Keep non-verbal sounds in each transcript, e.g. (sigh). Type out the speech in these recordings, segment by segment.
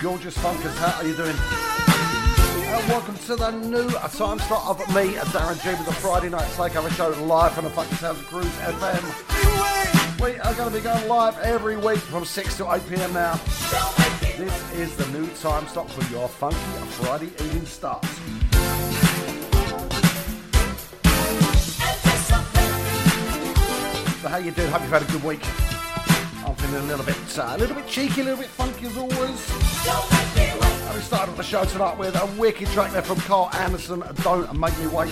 Gorgeous funkers. How are you doing? Welcome to the new time slot of me, Darren G, with the Friday Night Takeover Show live from the Funky Sounds Cruise FM. We are going to be going live every week from 6 to 8 pm now. This is the new time slot for your funky Friday evening start. So how you doing? Hope you've had a good week. I'm feeling a little bit, uh, a little bit cheeky, a little bit funky as always. And we started off the show tonight with a wicked track there from Carl Anderson, Don't Make Me Wait.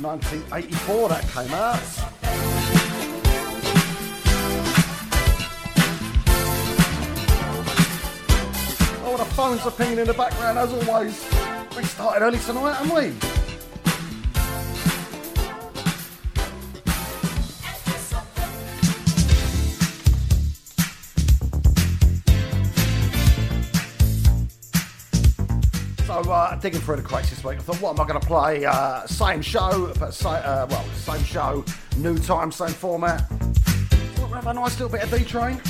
1984 that came out. Oh, the phones are pinging in the background as always. We started early tonight, haven't we? Digging through the crates this week. I thought, what am I going to play? Uh, same show, but sa- uh, well, same show, new time, same format. Have a nice little bit of D Train.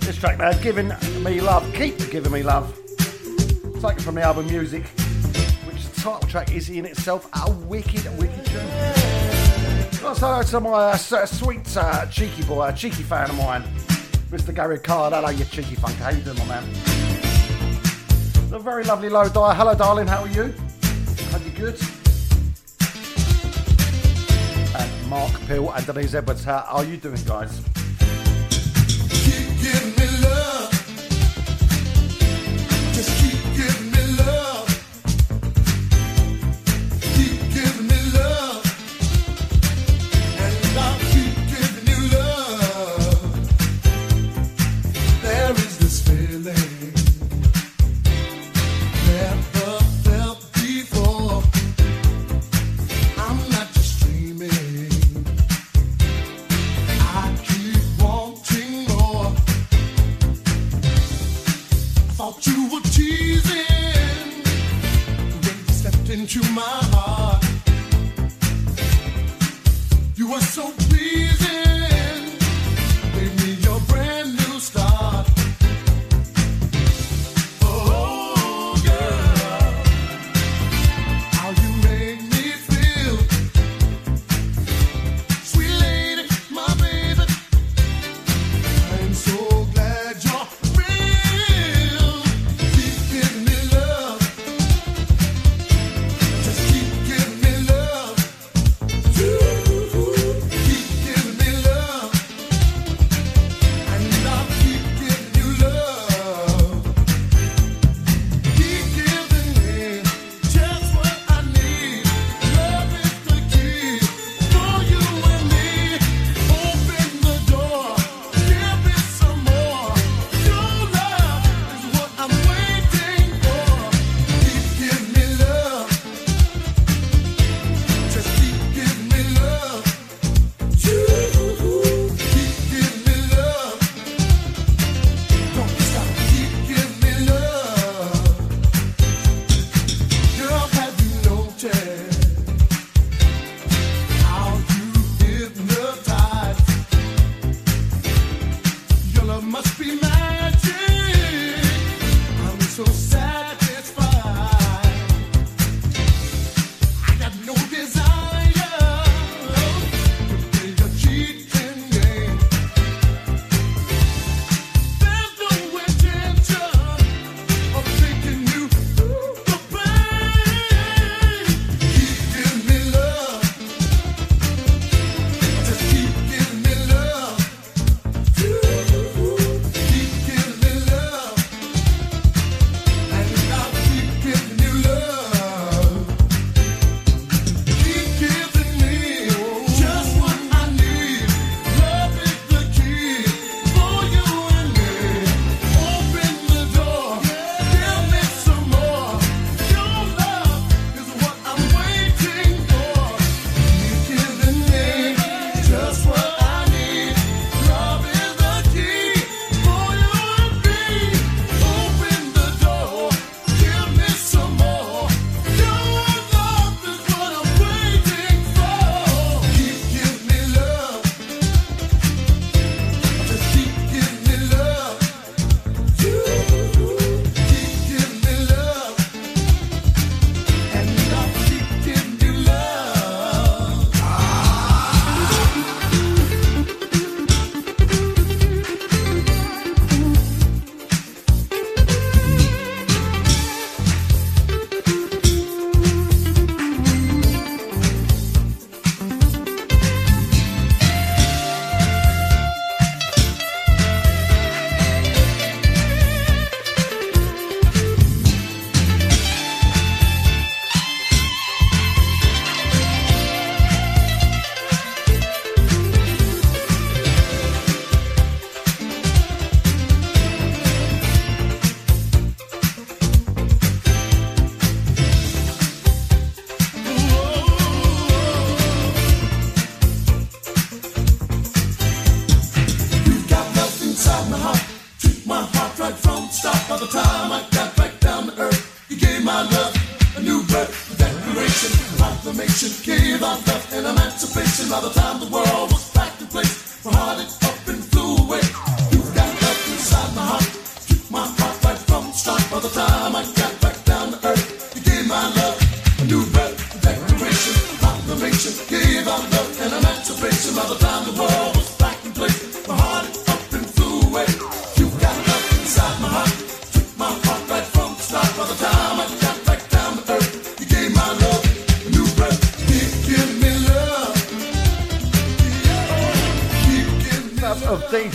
This track now, giving me love, keep giving me love. Taken from the album Music, which the title track is in itself a wicked, wicked tune. Let's hello to my uh, sweet, uh, cheeky boy, a cheeky fan of mine, Mr. Gary Card. Hello, you cheeky funk. How you doing, my man? The very lovely Low. Hello, darling. How are you? Hope you're good. And Mark Pill and Denise Edwards. How are you doing, guys?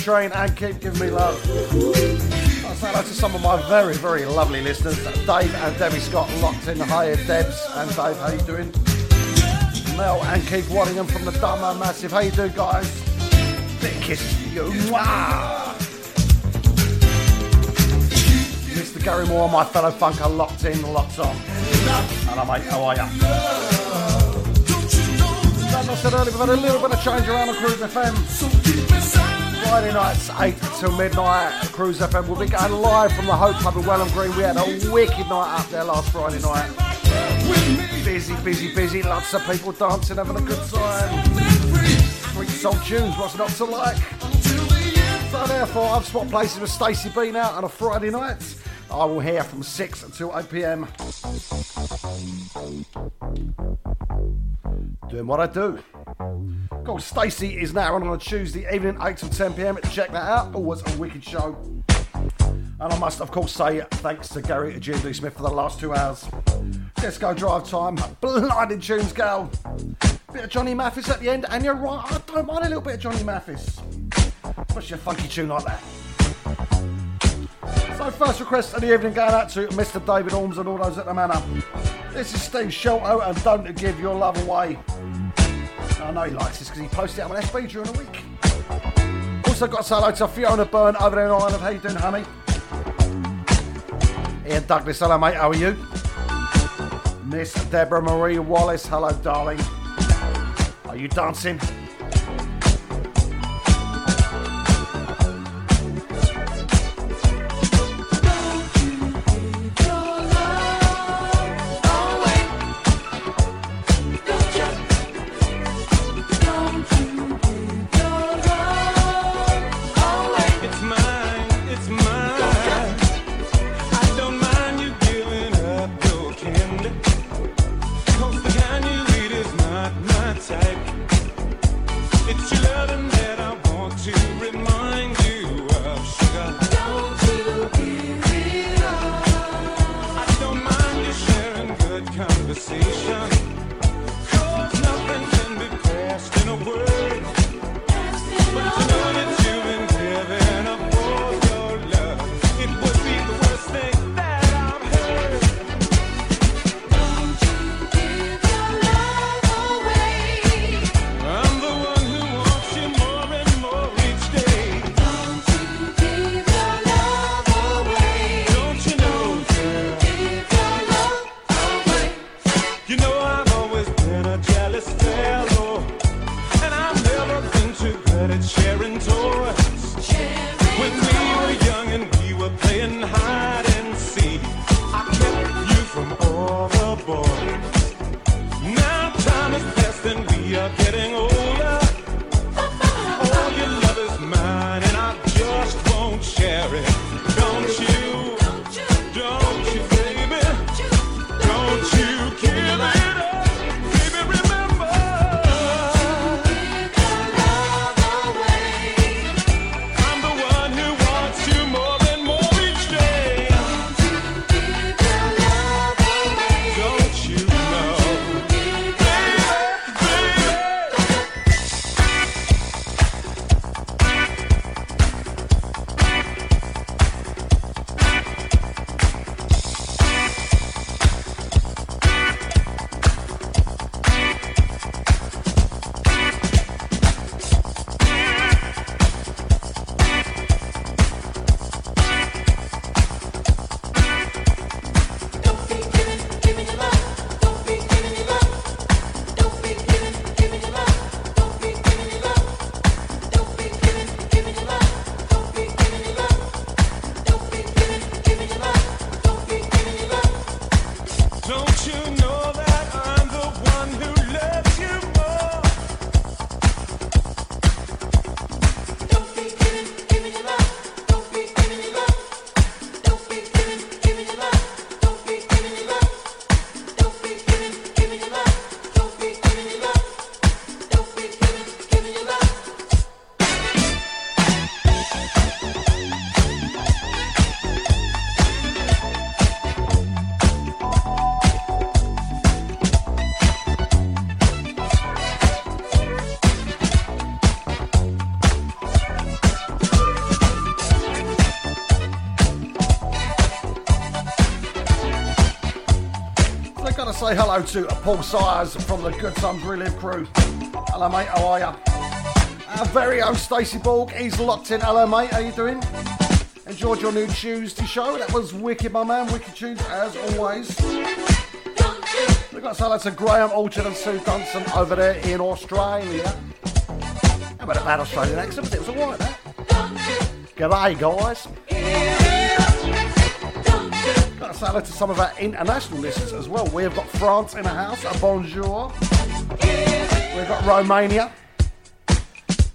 Train and Keep Giving Me Love. I say hello to some of my very, very lovely listeners. Dave and Debbie Scott locked in. Hiya, Debs and Dave. How you doing? Mel and Keith Waddingham from the Dharma Massive. How you doing, guys? Big kisses for you. Mwah! Mr. Gary Moore, my fellow funker, locked in, locked on. Hello, mate. How are ya? As I said earlier, we've had a little bit of change around on Cruise FM. Friday nights, 8 till midnight, Cruise FM. We'll be going live from the Hope Pub in Welham Green. We had a wicked night up there last Friday night. Busy, busy, busy. Lots of people dancing, having a good time. Sweet soul tunes, what's not to like? So therefore, I've swapped places with Stacey Bean out on a Friday night. I will hear from 6 until 8 pm. Doing what I do. Of Stacey is now on on a Tuesday evening, 8 till 10 pm. Check that out. Always a wicked show. And I must, of course, say thanks to Gary at GMD Smith for the last two hours. Disco drive time, blinding tunes, gal. Bit of Johnny Mathis at the end, and you're right, I don't mind a little bit of Johnny Mathis. Especially a funky tune like that. So, first request of the evening going out to Mr. David Orms and all those at the Manor. This is Steve Shelto and Don't Give Your Love Away. I know he likes this because he posted it on SB during the week. Also got to say hello to Fiona Byrne over there in Ireland. How you doing, honey? Ian Douglas, hello mate, how are you? Miss Deborah Marie Wallace, hello darling. Are you dancing? Say hello to Paul Sires from the Good Times Relive crew. Hello mate, how are ya? Our very own Stacey Borg, he's locked in. Hello mate, how you doing? Enjoyed your new Tuesday show. That was wicked, my man. Wicked tunes as always. We've got to say hello to Graham Orchard and Sue Dunson over there in Australia. How about a bad Australian accent? It was alright, that. G'day, guys. Hello to some of our international listeners as well. We've got France in the house, a bonjour. We've got Romania.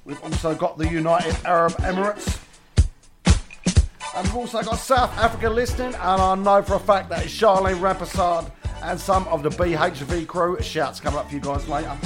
We've also got the United Arab Emirates. And we've also got South Africa listening, and I know for a fact that it's Charlene Rampersad and some of the BHV crew. Shouts coming up for you guys later.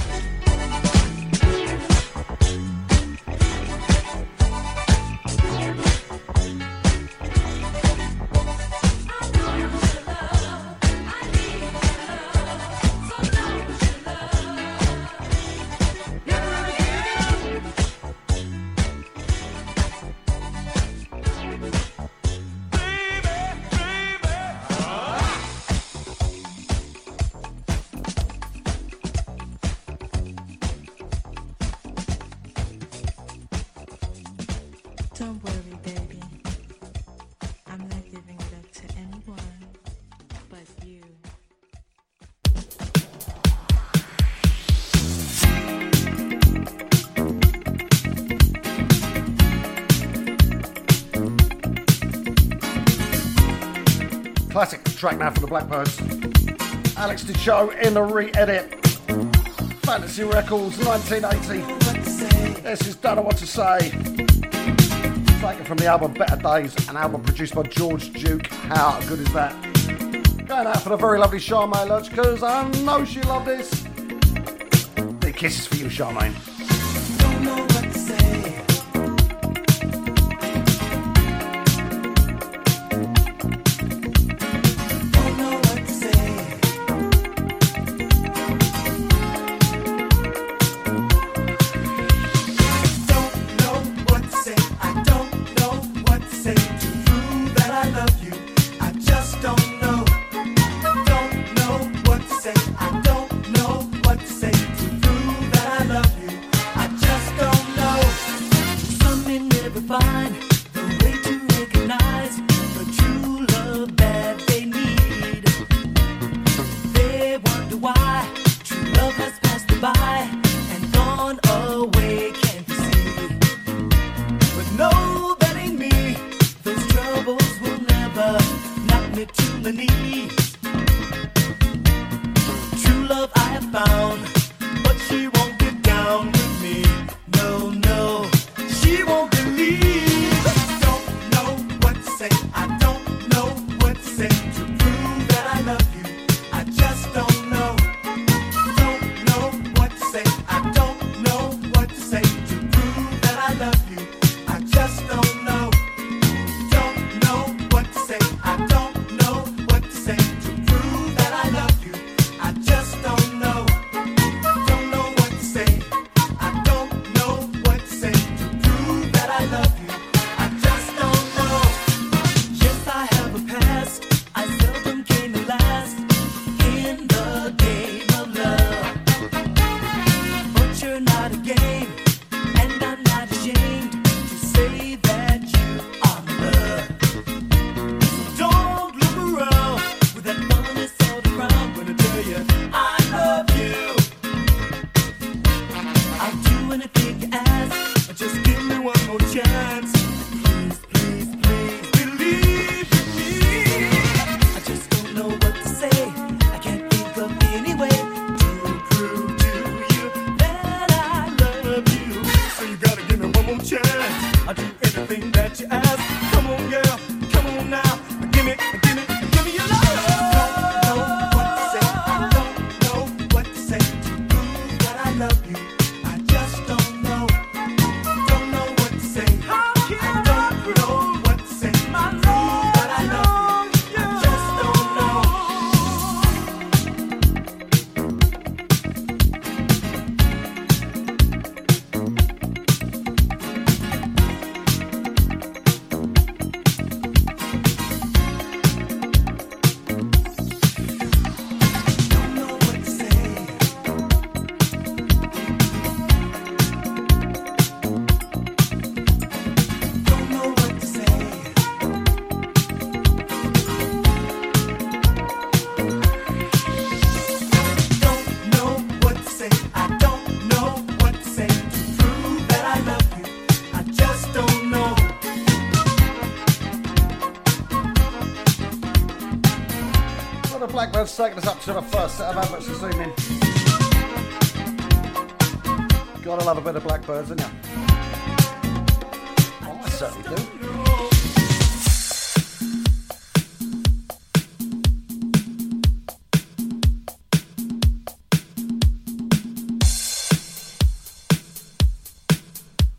Blackbyrds. Alex DiCio in the re-edit. Fantasy Records, 1980. This is Don't Know What to Say. Taken from the album Better Days, an album produced by George Duke. How good is that? Going out for the very lovely Charmaine Lurch, because I know she loved this. Big kisses for you, Charmaine. Blackbyrds taking us up to the first set of adverts this evening. Gotta love a bit of Blackbyrds, you? Oh, I certainly do.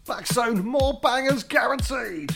Black Zone, more bangers guaranteed.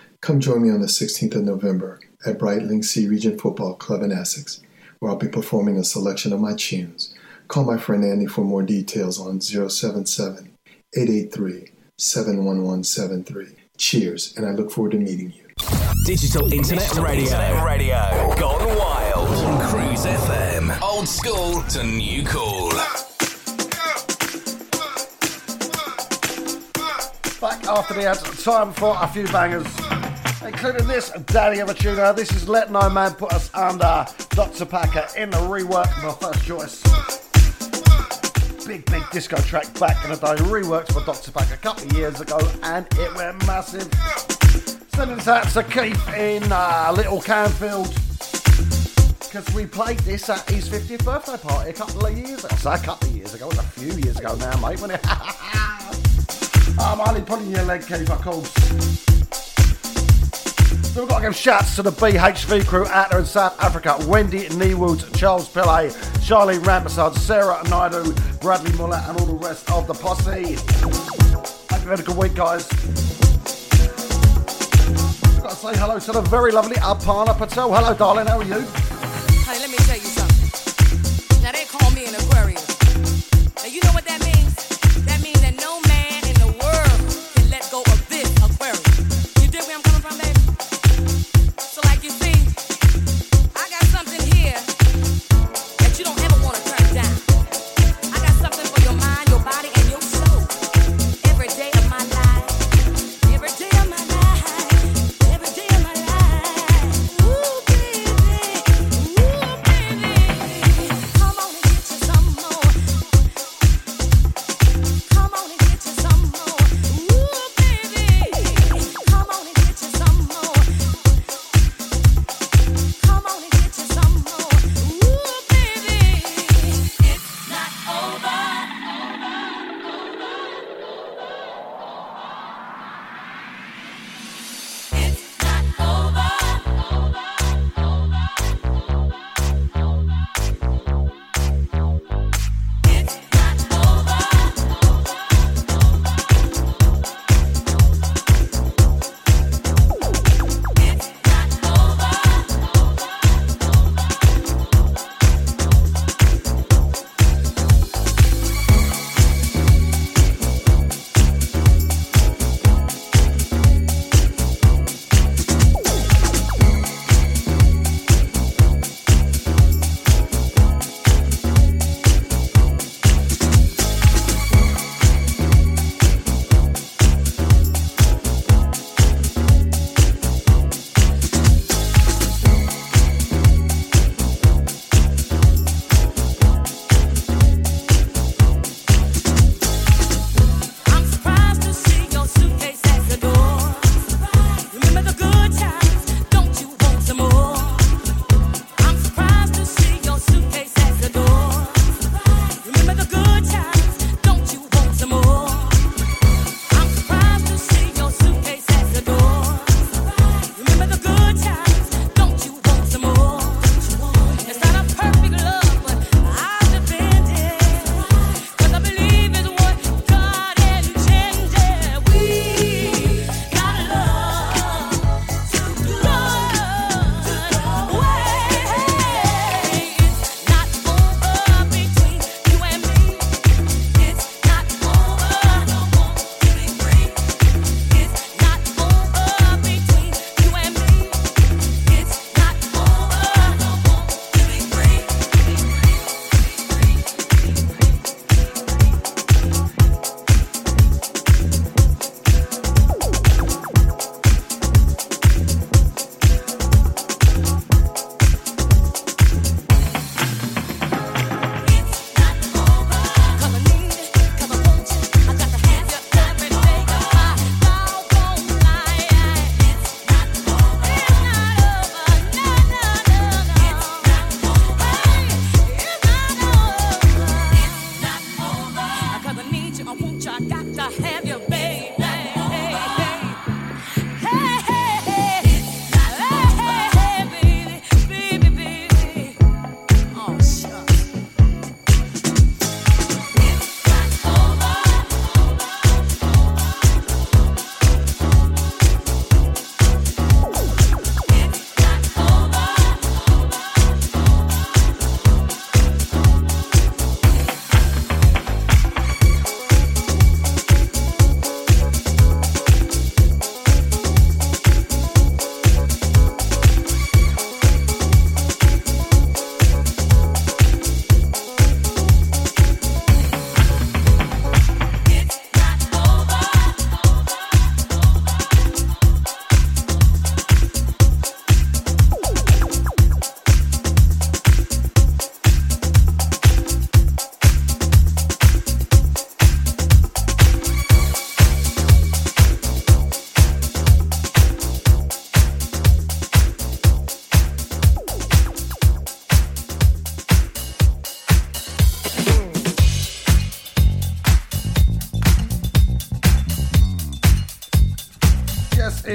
Come join me on the 16th of November at Brightlingsea Regent Football Club in Essex, where I'll be performing a selection of my tunes. Call my friend Andy for more details on 077 883 71173. Cheers, and I look forward to meeting you. Digital Internet Digital Radio. Internet Radio. Gone wild. On Cruise FM. Old school to new cool. Back after the ads, time for a few bangers, including this Daddy of a Tuner. This is Let No Man Put Asunder. Dr. Packer in the rework, my first choice. Big, big disco track back in the day, reworked for Dr. Packer a couple of years ago, and it went massive. Sending out to Keith in uh, Little Canfield. Because we played this at his 50th birthday party a couple of years ago. So a couple of years ago, it was a few years ago now, mate, wasn't it? (laughs) I'm only pulling your leg, Keith, of course. So we've got to give shouts to the BHV crew out there in South Africa. Wendy Neewood, Charles Pillay, Charlie Rampersad, Sarah Naidu, Bradley Muller and all the rest of the posse. Hope you've had a good week, guys. Got to say hello to the very lovely Aparna Patel. Hello, darling, how are you? Honey, let me tell you something. Now they call me an Aquarius. Now you know what that means?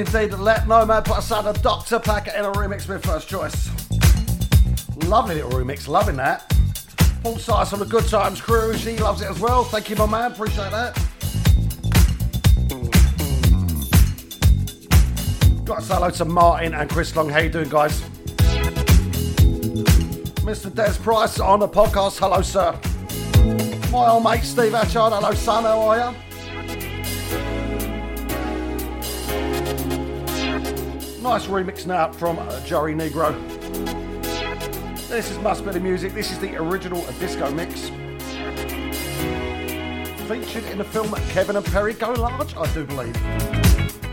Indeed, let No Man Put Asunder Dr. Packer in a remix with first choice. Lovely little remix, loving that. Paul Size on the Good Times crew, she loves it as well. Thank you, my man, appreciate that. Got to say hello to Martin and Chris Long. How you doing, guys? Mr. Des Price on the podcast. Hello, sir. My old mate Steve Atchard. Hello, son. How are you? Nice remix now from uh, Joey Negro. This is Must Be the Music. This is the original disco mix. Featured in the film Kevin and Perry Go Large, I do believe.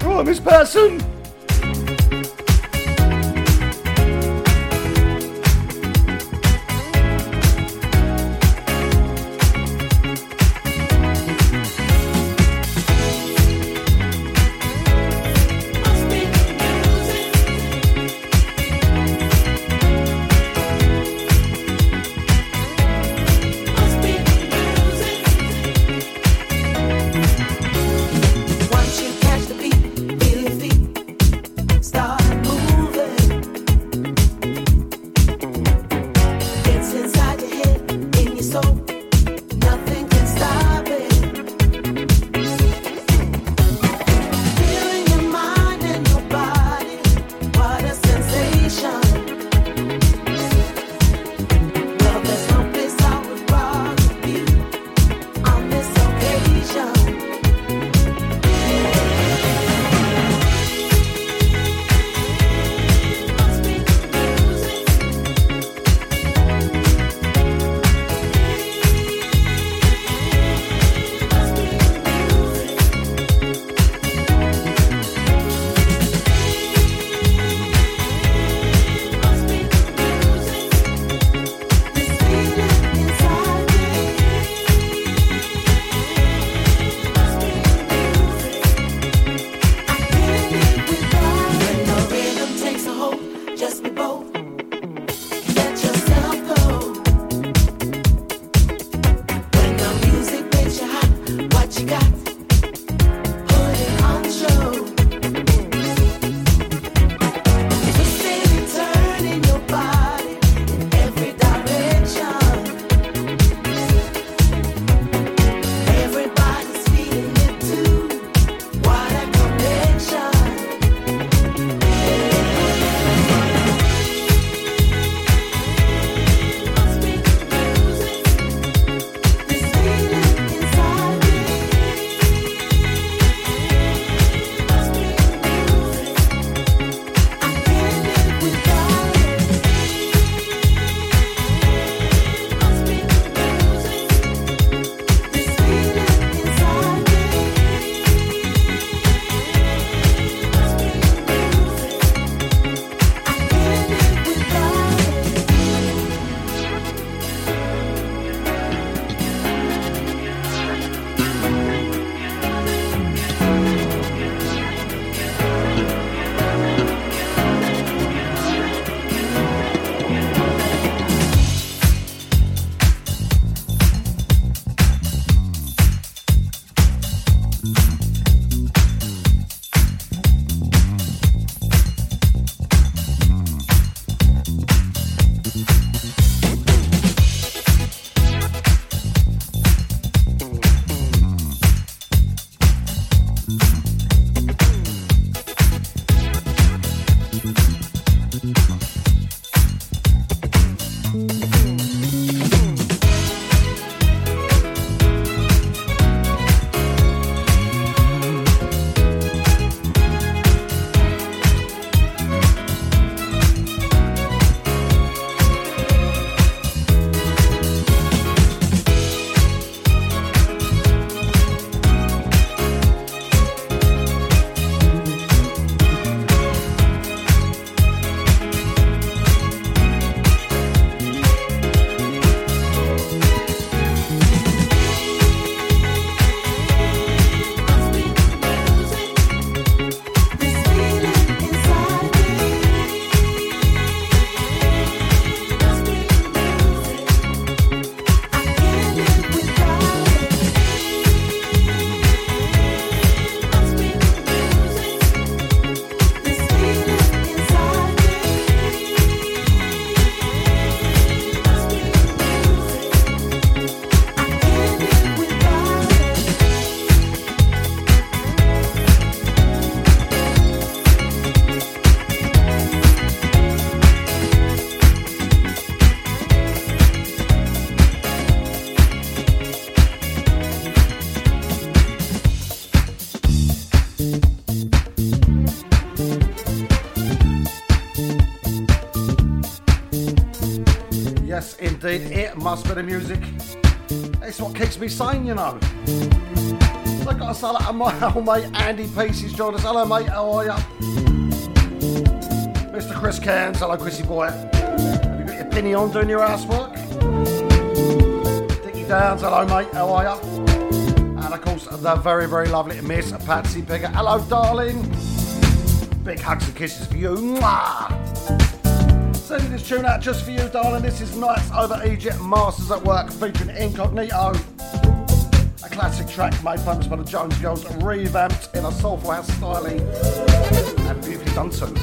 Oh, Miss Person! It must be the music. It's what keeps me sane, you know. So I got to say to my (laughs) old mate Andy Pieces joined us. Hello, mate. How are you? Mr. Chris Cairns. Hello, Chrissy boy. Have you got your penny on doing your housework? Dickie Downs. Hello, mate. How are you? And of course, the very, very lovely Miss Patsy Pigger. Hello, darling. Big hugs and kisses for you. Mwah! Tune out just for you, darling. This is Nights Over Egypt, Masters at Work, featuring Incognito. A classic track made famous by the Jones Girls, revamped in a soulful house styling, and beautifully done too.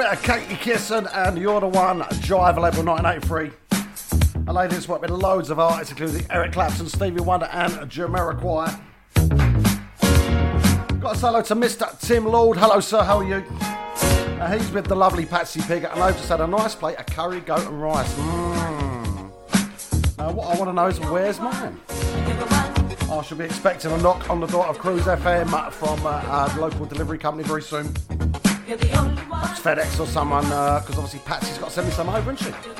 Bit of Katie Kissoon and You're the One, Driver Label 1983. A lady that's worked with loads of artists, including Eric Clapton, Stevie Wonder, and Jamiroquai. Got a hello to Mr. Tim Lord. Hello, sir, how are you? Uh, he's with the lovely Patsy Pig, and I've just had a nice plate of curry, goat, and rice. Mmm. Uh, what I want to know is where's mine? I should be expecting a knock on the door of Cruise FM from uh, the local delivery company very soon. FedEx or someone, uh, because obviously Patsy's got to send me some over, isn't she?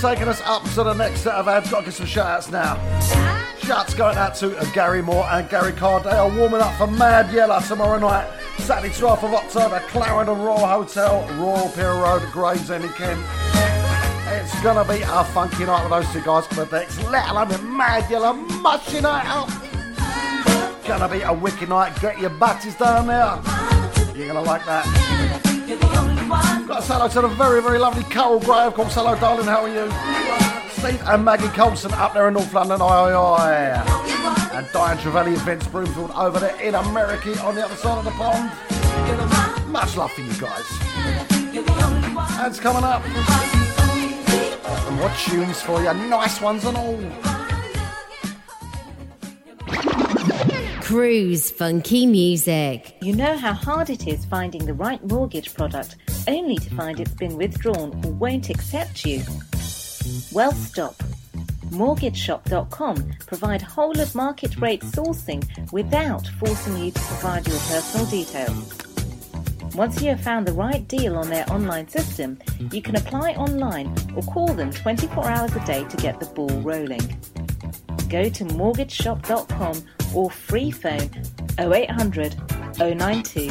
Taking us up to the next set of ads. Got to get some shout outs now. Shouts going out to uh, Gary Moore and Gary Card. They are warming up for Mad Yella tomorrow night, Saturday 12th of October, Clarendon Royal Hotel, Royal Pier Road, Gravesend in Kent. It's gonna be a funky night with those two guys for the decks, let alone Mad Yella mushing out. Gonna be a wicked night. Get your butties down there. You're gonna like that. Got to hello to the very, very lovely Carol Gray, of course. Hello, darling, how are you? Steve and Maggie Colson up there in North London, oi, oi, oi. And Diane Trevelli, Vince Broomfield over there in America on the other side of the pond. Much love for you guys. Ads coming up. And more tunes for you, nice ones and all. Cruise funky music. You know how hard it is finding the right mortgage product only to find it's been withdrawn or won't accept you? Well, stop. MortgageShop.com provide whole of market rate sourcing without forcing you to provide your personal details. Once you have found the right deal on their online system, you can apply online or call them 24 hours a day to get the ball rolling. Go to mortgageshop.com or free phone 0800 092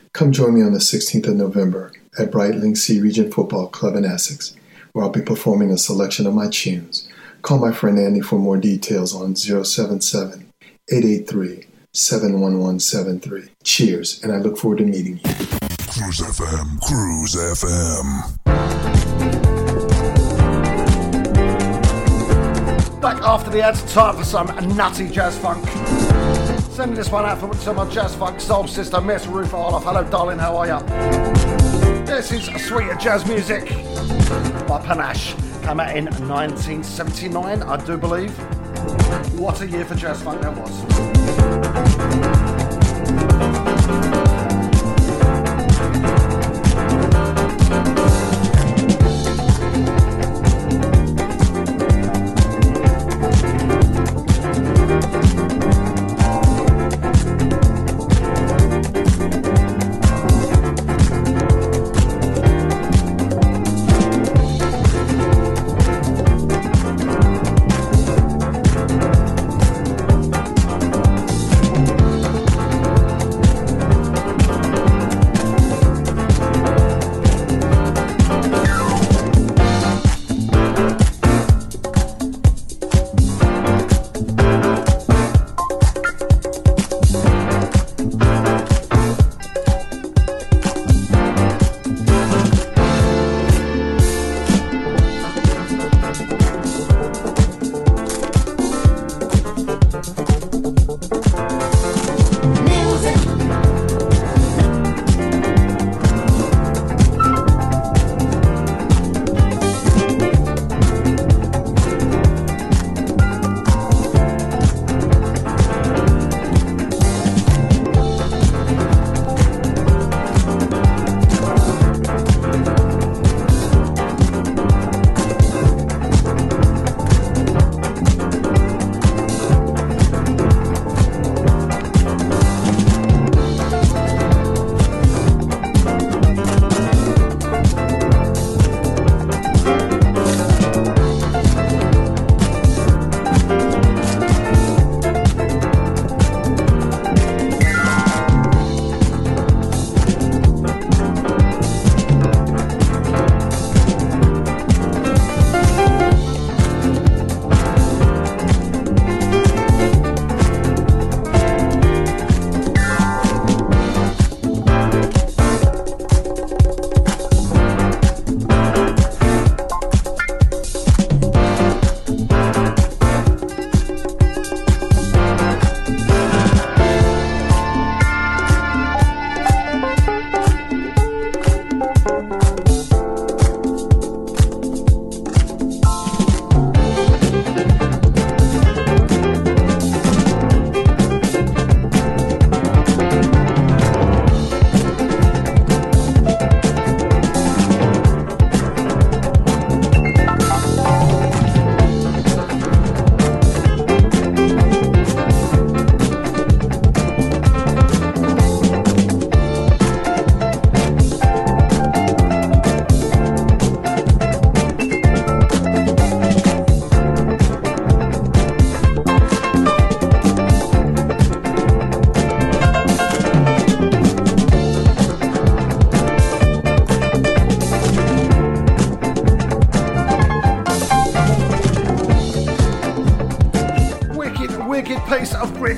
Come join me on the 16th of November at Brightlingsea Regent Football Club in Essex, where I'll be performing a selection of my tunes. Call my friend Andy for more details on 077 883 71173. Cheers, and I look forward to meeting you. Cruise FM, Cruise FM. Back after the ads, time for some nutty jazz funk. Sending this one out for, to my jazz funk soul sister, Miss Ruth Arloff. Hello, darling, how are you? This is sweet jazz music by Panache. Came out in 1979, I do believe. What a year for jazz funk that was.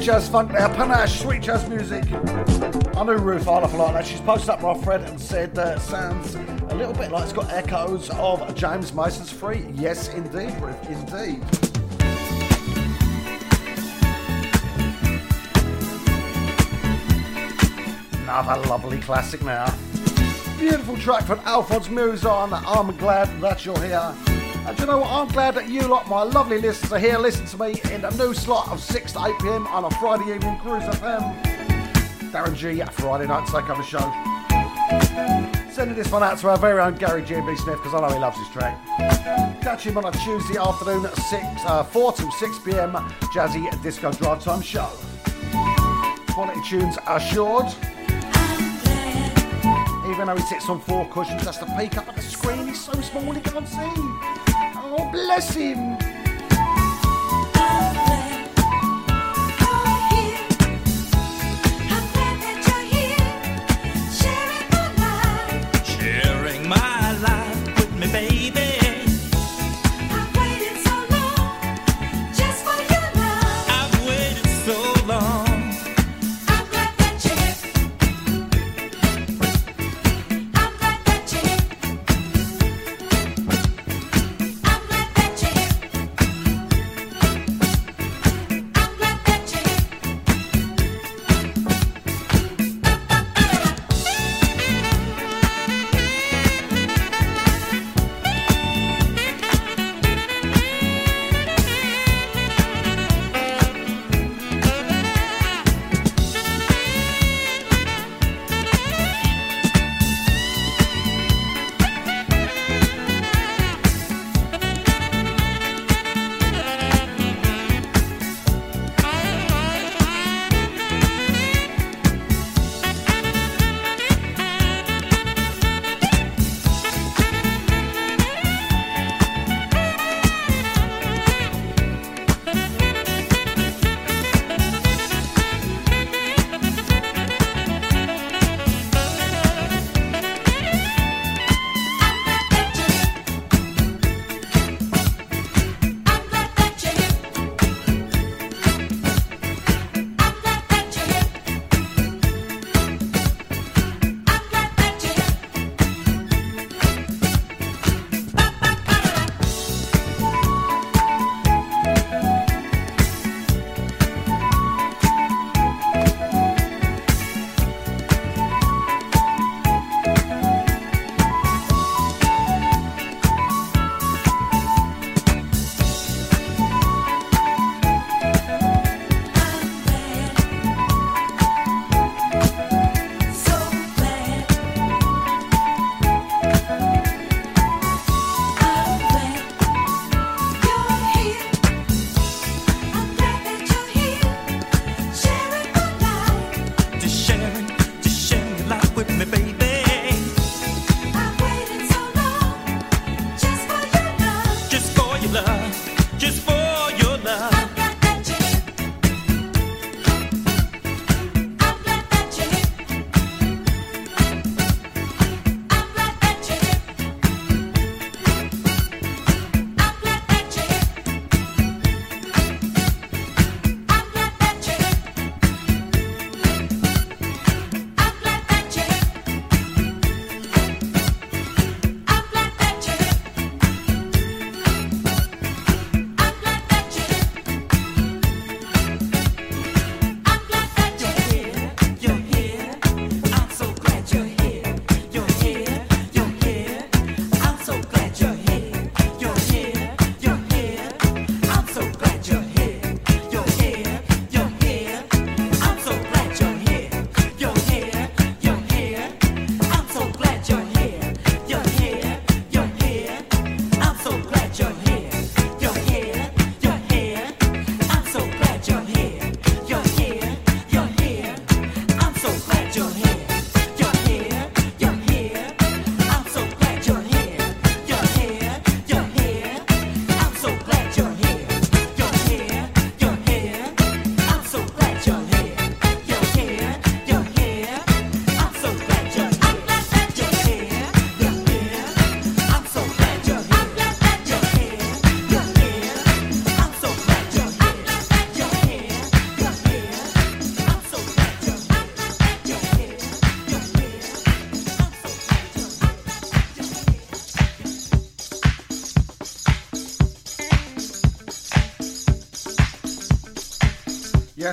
Jazz funk there, panache, sweet jazz music. I knew Ruth Arloff like that. She's posted up my thread and said uh, sounds a little bit like it's got echoes of James Mason's Free. Yes, indeed, Ruth, indeed. Another lovely classic now. Beautiful track from Alphonse Mouzon. I'm glad that you're here. You know what? I'm glad that you lot, my lovely listeners, are here. Listen to me in the new slot of 6 to 8 pm on a Friday evening Cruise FM. Darren G, Friday night take over show. Sending this one out to our very own Gary G.B. Smith because I know he loves his track. Catch him on a Tuesday afternoon at 6, uh, 4 till 6 pm, Jazzy Disco Drive Time Show. Quality tunes assured. Even though he sits on four cushions, that's the peek up at the screen. He's so small he can't see. Bless him.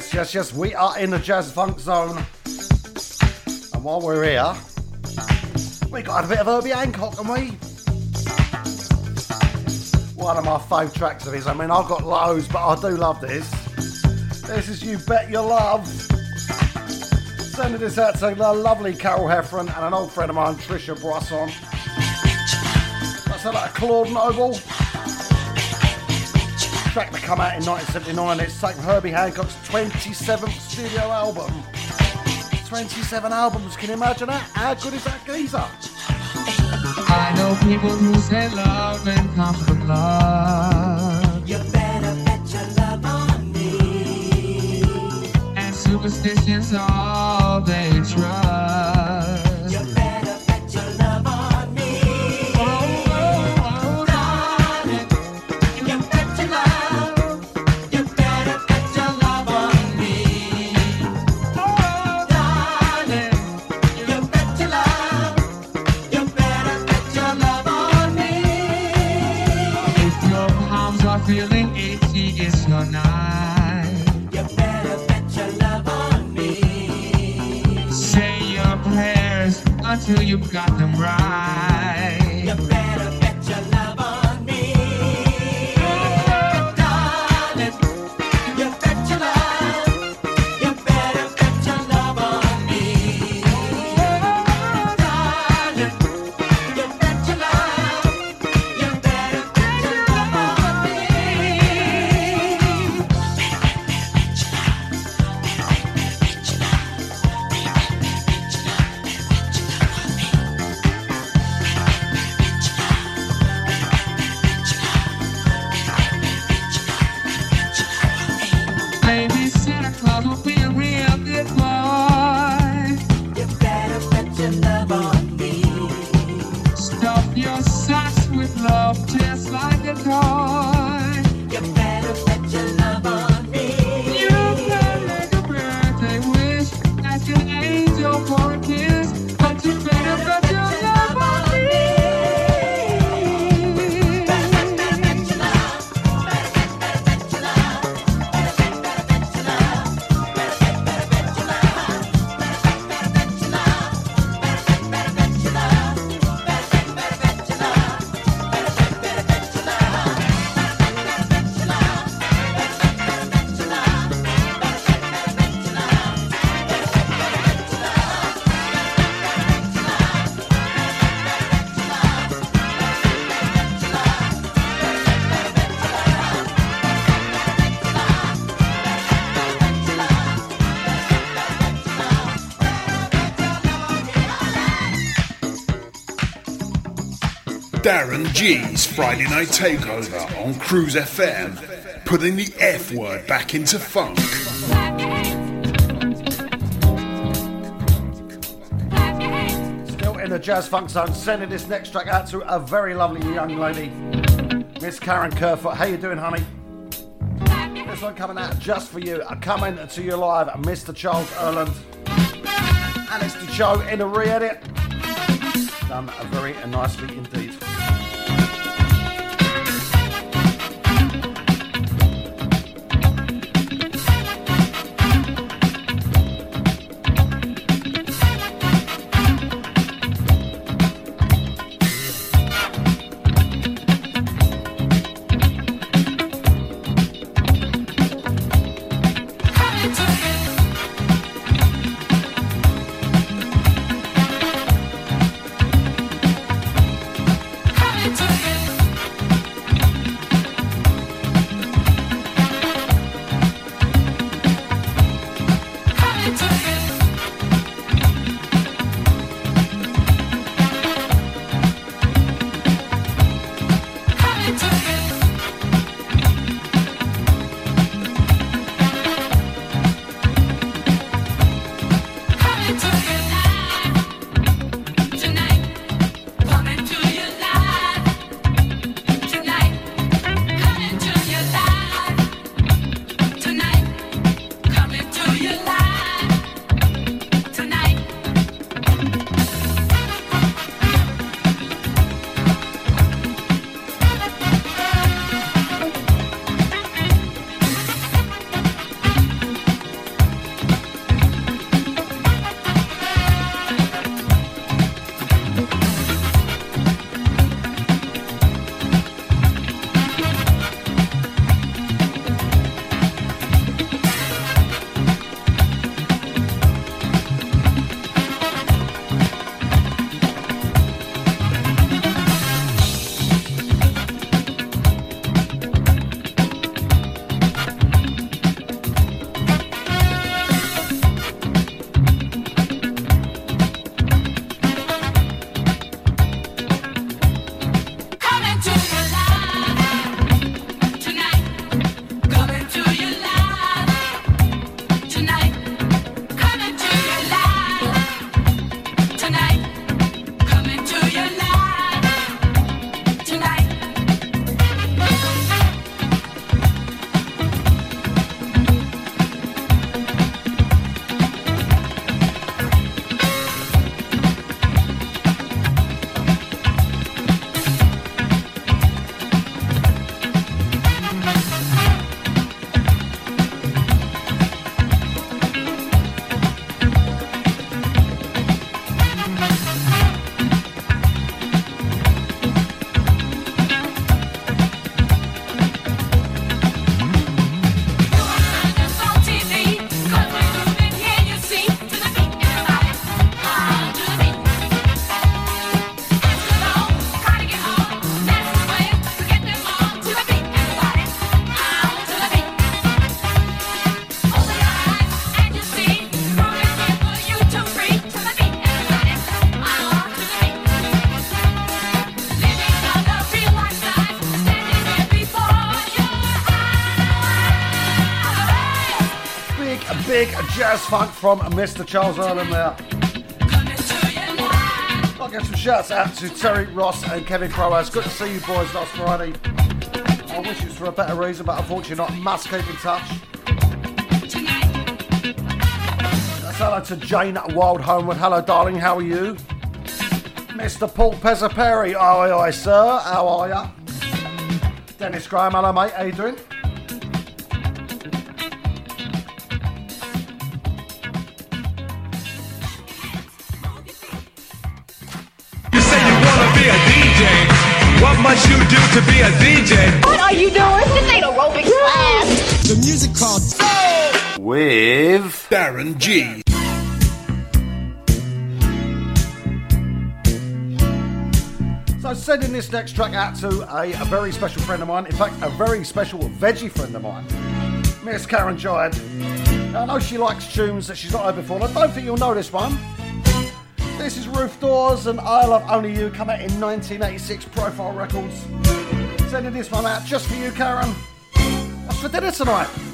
Yes, yes, yes, we are in the jazz funk zone. And while we're here, we got a bit of Herbie Hancock, and we? One of my favourite tracks of his. I mean, I've got loads, but I do love this. This is You Bet Your Love. Sending this out to the lovely Carol Heffron and an old friend of mine, Trisha Brosson. That's about Claude Noble. Track that come out in 1979. It's taken Herbie Hancock's 27th studio album. 27 albums, can you imagine that? How good is that geezer? I know people who say love and comes from love. You better bet your love on me. And superstitions all they trust. Until you've got them right. G's Friday Night Takeover on Cruise FM, putting the F word back into funk. Still in the jazz funk zone, sending this next track out to a very lovely young lady, Miss Karen Kerfoot. How you doing, honey? This one coming out just for you. I coming to you live, Mr. Charles Earland. Alex show in a re-edit. Done a very nicely indeed. Jazz funk from Mr. Charles Earland there. I'll get some shouts out to Terry Ross and Kevin Crowhouse. Good to see you boys last Friday. I wish it was for a better reason, but unfortunately not. Must keep in touch. That's hello to Jane Wild Homewood. Hello, darling. How are you? Mr. Paul Pezzaperi. Aye, aye, sir. How are ya? Dennis Graham. Hello, mate. How Darren G. So sending this next track out to a, a very special friend of mine. In fact, a very special veggie friend of mine. Miss Karen. Now, I know she likes tunes that she's not heard before, and I don't think you'll know this one. This is Roof Doors and I Love Only You, come out in 1986, Profile Records. Sending this one out just for you, Karen. What's for dinner tonight?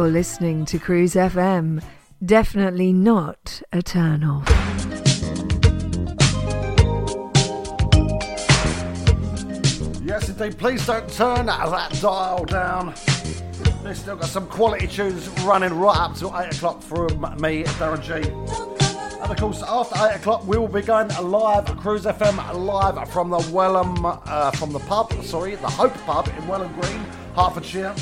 You're listening to Cruise FM. Definitely not a turn off. Yes, indeed. Please don't turn that dial down. We've still got some quality tunes running right up to 8 o'clock from me, Darren G. And of course, after 8 o'clock, we will be going live, Cruise FM live from the Welham, uh, from the pub, sorry, the Hope Pub in Welham Green, Hertfordshire.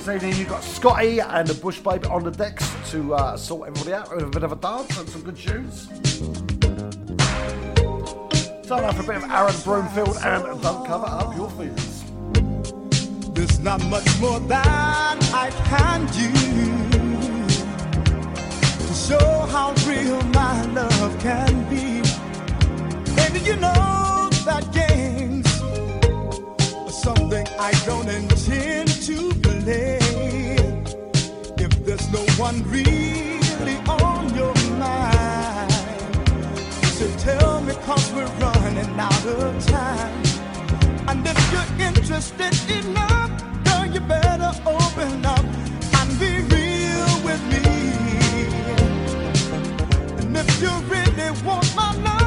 This evening, you've got Scotty and the Bush Babe on the decks to uh, sort everybody out with a bit of a dance and some good tunes. Turn up a bit of Aaron Broomfield and don't cover up your feelings. There's not much more that I can do to show how real my love can be. And you know that games are something I don't intend to. If there's no one really on your mind, so tell me cause we're running out of time. And if you're interested enough, girl, you better open up and be real with me. And if you really want my love,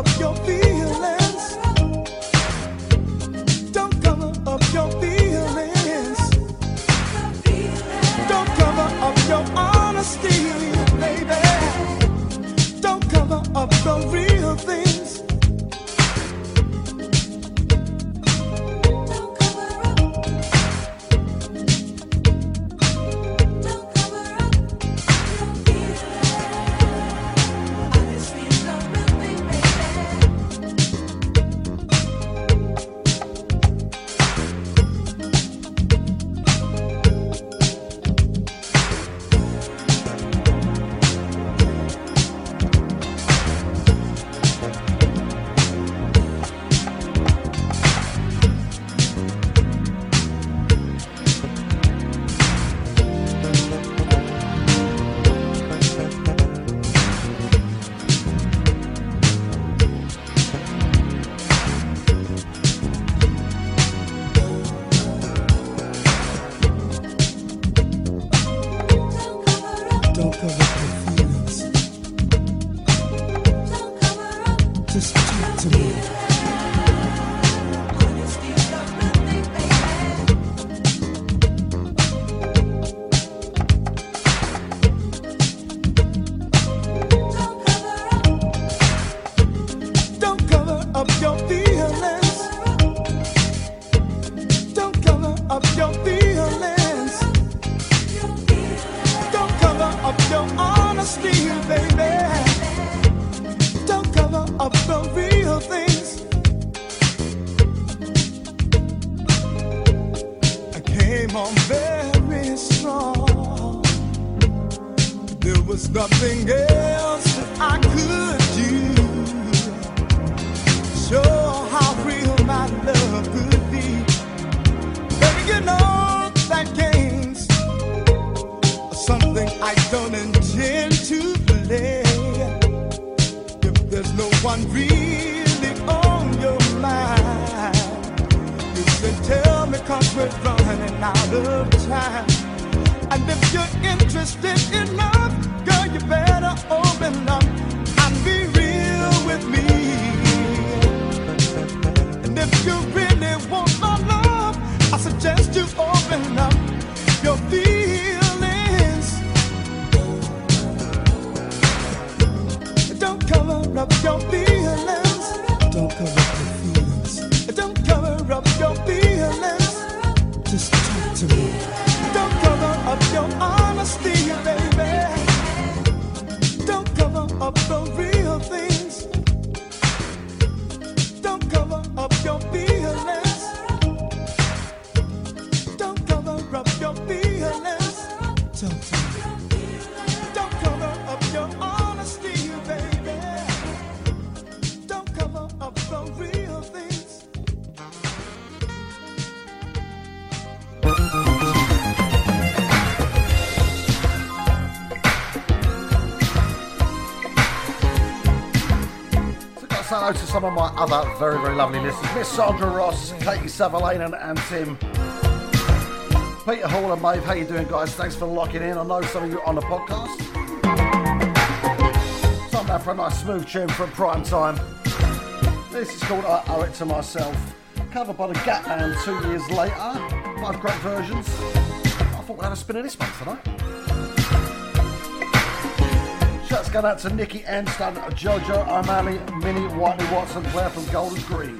up your feelings. Some of my other very, very lovely listeners. Miss Sandra Ross, Katie Sutherland and, Tim. Peter Hall and Maeve, how you doing guys? Thanks for locking in. I know some of you on the podcast. Time now for a nice smooth tune for prime time. This is called I Owe It To Myself. Covered by the Gap Band two years later. Both great versions. I thought we'd have a spin of this one tonight. Going out to Nikki Anston, Jojo O'Malley, Minnie Whiteley Watson, Claire from Golden Green.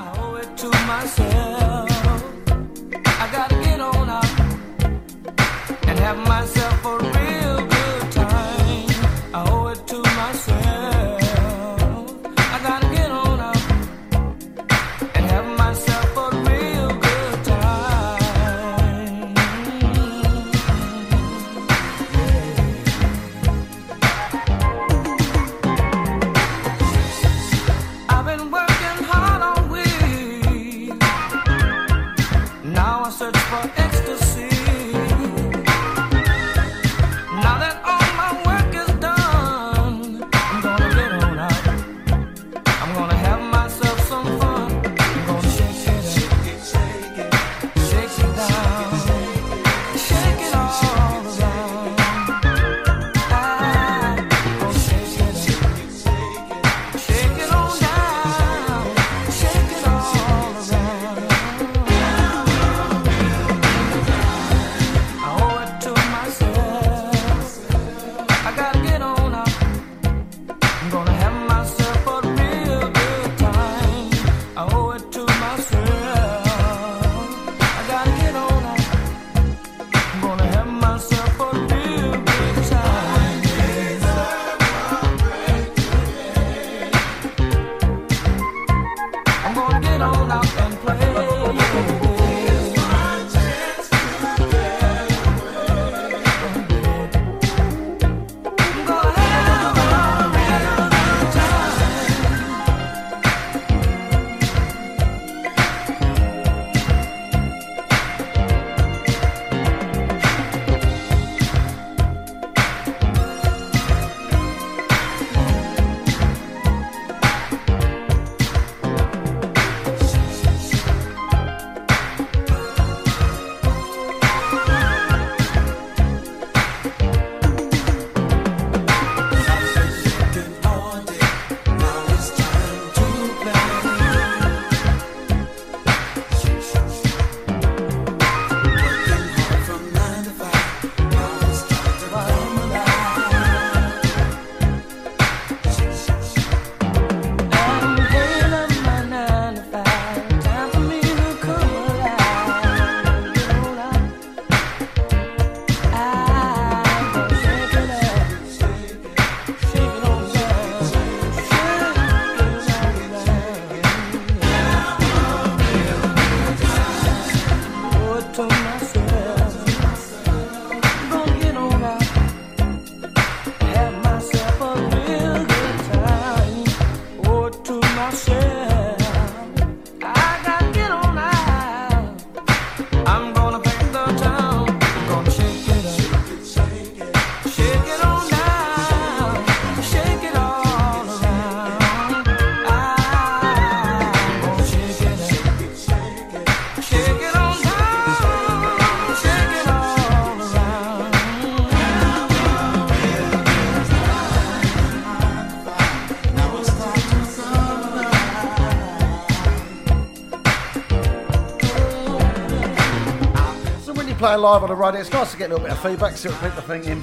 So when you play live on the radio, it's nice to get a little bit of feedback, see what people are thinking.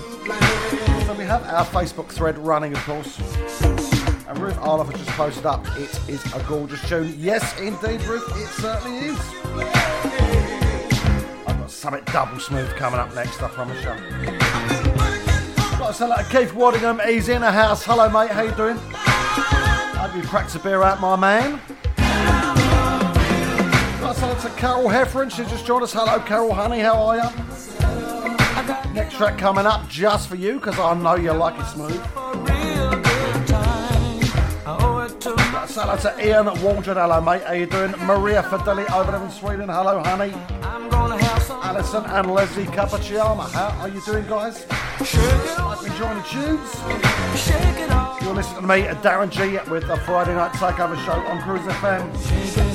So we have our Facebook thread running, of course. And Ruth Arloff has just posted up, it is a gorgeous tune. Yes, indeed, Ruth, it certainly is. I've got something double smooth coming up next, I promise you. Got to say Keith Waddingham, he's in the house. Hello, mate, how you doing? I hope you cracked a beer out, my man. Got to Carol Heffron, she's just joined us. Hello, Carol, honey, how are you? Next track coming up just for you, because I know you like it smooth. Say hello to Ian Waldron, hello, mate, how you doing? Maria Fideli over there in Sweden, hello, honey. Alison and Leslie Cappucciama. How are you doing, guys? Hope you're enjoying the tunes. You're listening to me, Darren G, with the Friday Night Takeover Show on Cruise FM.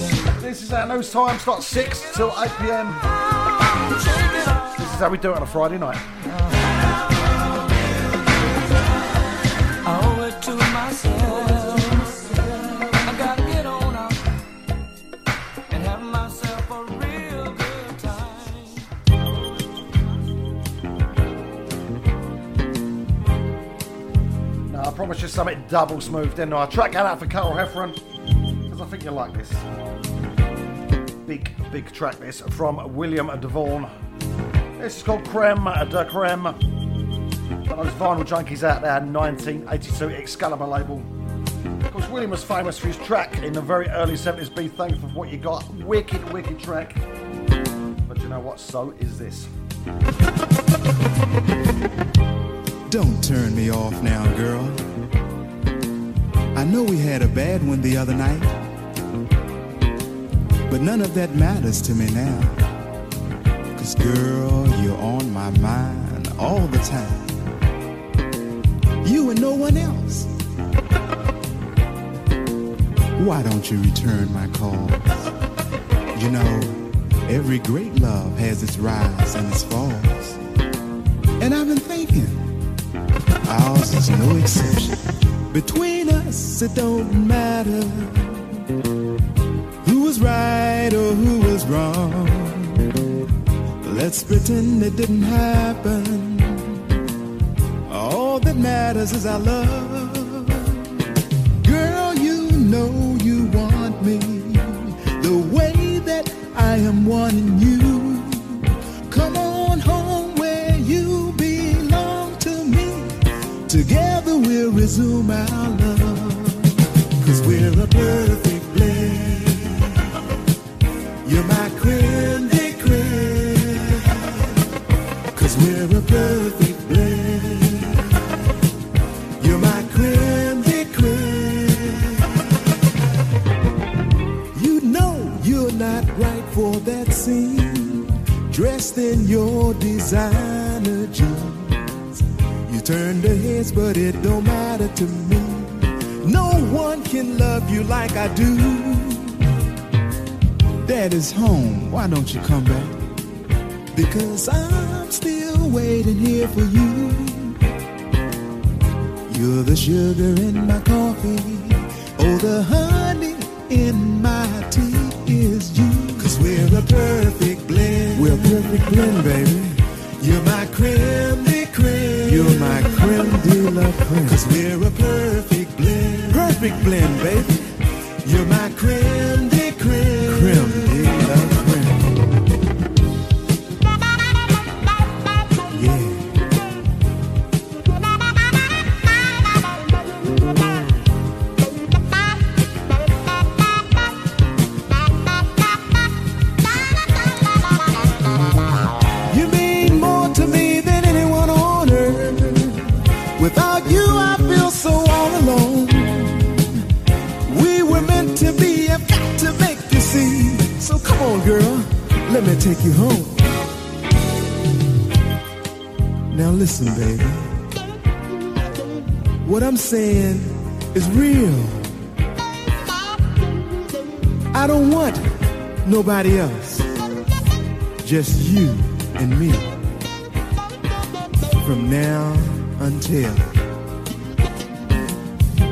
This is our news time, starts 6 till 8 pm. This is how we do it on a Friday night. Now, I promise you something double smooth, didn't I? Track that out for Carl Heffron, because I think you like this. Big, big track this from William Devaughn. This is called Creme de Creme. Those vinyl junkies out there, 1982 Excalibur label. Of course, William was famous for his track in the very early 70s, Be Thankful for What You Got. Wicked, wicked track. But you know what? So is this. Don't turn me off now, girl. I know we had a bad one the other night, but none of that matters to me now. Cause, girl, you're on my mind all the time. You and no one else. Why don't you return my calls? You know, every great love has its rise and its falls. And I've been thinking, ours is no exception. Between us, it don't matter was right or who was wrong. Let's pretend it didn't happen. All that matters is our love. Girl, you know you want me the way that I am wanting you. Come on home where you belong to me. Together we'll resume our love. Cause we're a perfect Dressed in your designer jeans. You turn the heads, but it don't matter to me. No one can love you like I do. Dad is home, why don't you come back? Because I'm still waiting here for you. You're the sugar in my coffee. Oh, the honey in my tea is you. Cause we're a perfect. Perfect blend, baby. You're my creme de creme. You're my creme de la. Cause we're a perfect blend. Perfect blend, baby. You're my creme nobody else just you and me. From now until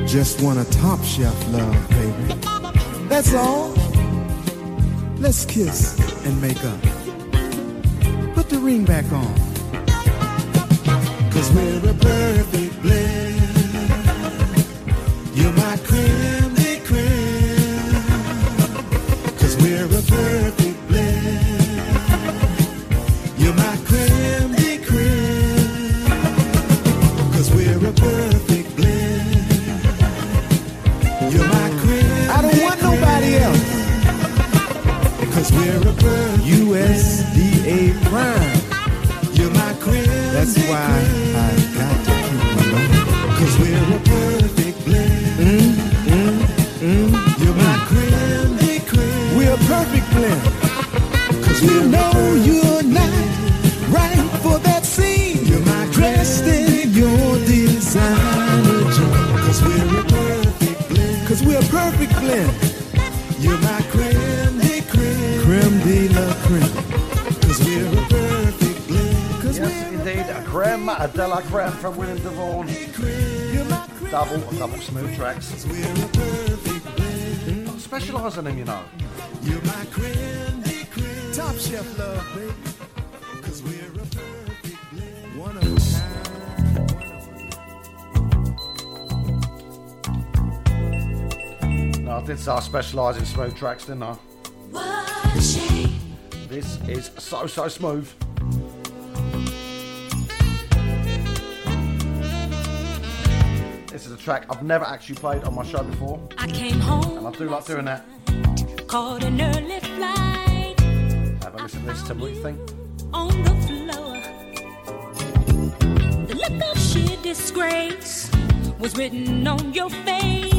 just want a top shelf love, baby. That's all. Let's kiss and make up. Put the ring back on. Cause we're a perfect in smooth tracks, didn't I? This is so, so smooth. This is a track I've never actually played on my show before, I came home, and I do like doing that. caught an early flight Have a listen to this, me what you think. on the floor. The look of sheer disgrace was written on your face.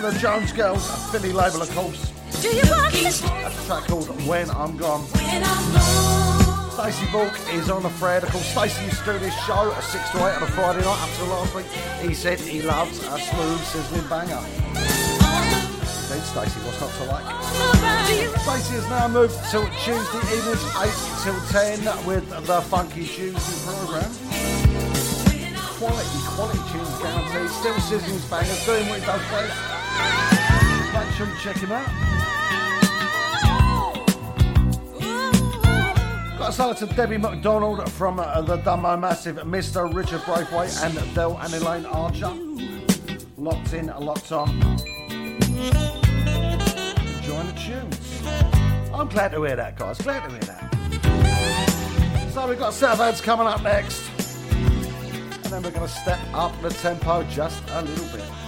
From the Jones Girls, a Philly label, of course. Do you want me? That's a track called When I'm Gone. Stacey Bulk is on the thread. Of course, Stacey used to do this show at 6 to 8 on a Friday night up till last week. He said he loves a smooth, sizzling banger. Indeed, Stacey, what's not to like? Stacey has now moved to Tuesday evenings, 8 till 10, with the Funky Tuesday programme. Quality, quality tunes guaranteed. Still sizzling bangers, doing what he does best. You check him out. Got a salad to Debbie McDonald from uh, the Dumbo Massive, Mr. Richard Braithwaite and Del and Elaine Archer. Locked in, locked on. Enjoying the tunes. I'm glad to hear that, guys. Glad to hear that. So we've got South coming up next. and then we're going to step up the tempo just a little bit.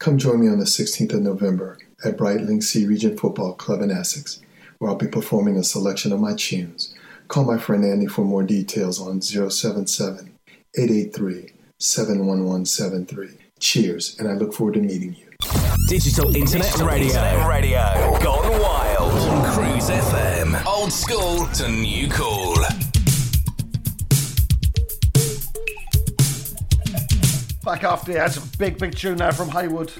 Come join me on the 16th of November at Brightlingsea Regent Football Club in Essex, where I'll be performing a selection of my tunes. Call my friend Andy for more details on 077 883 71173. Cheers, and I look forward to meeting you. Digital Internet Radio. Radio. Gone wild. On Cruise FM. Old school to new cool. Back after it, a big, big tune now from Haywoode.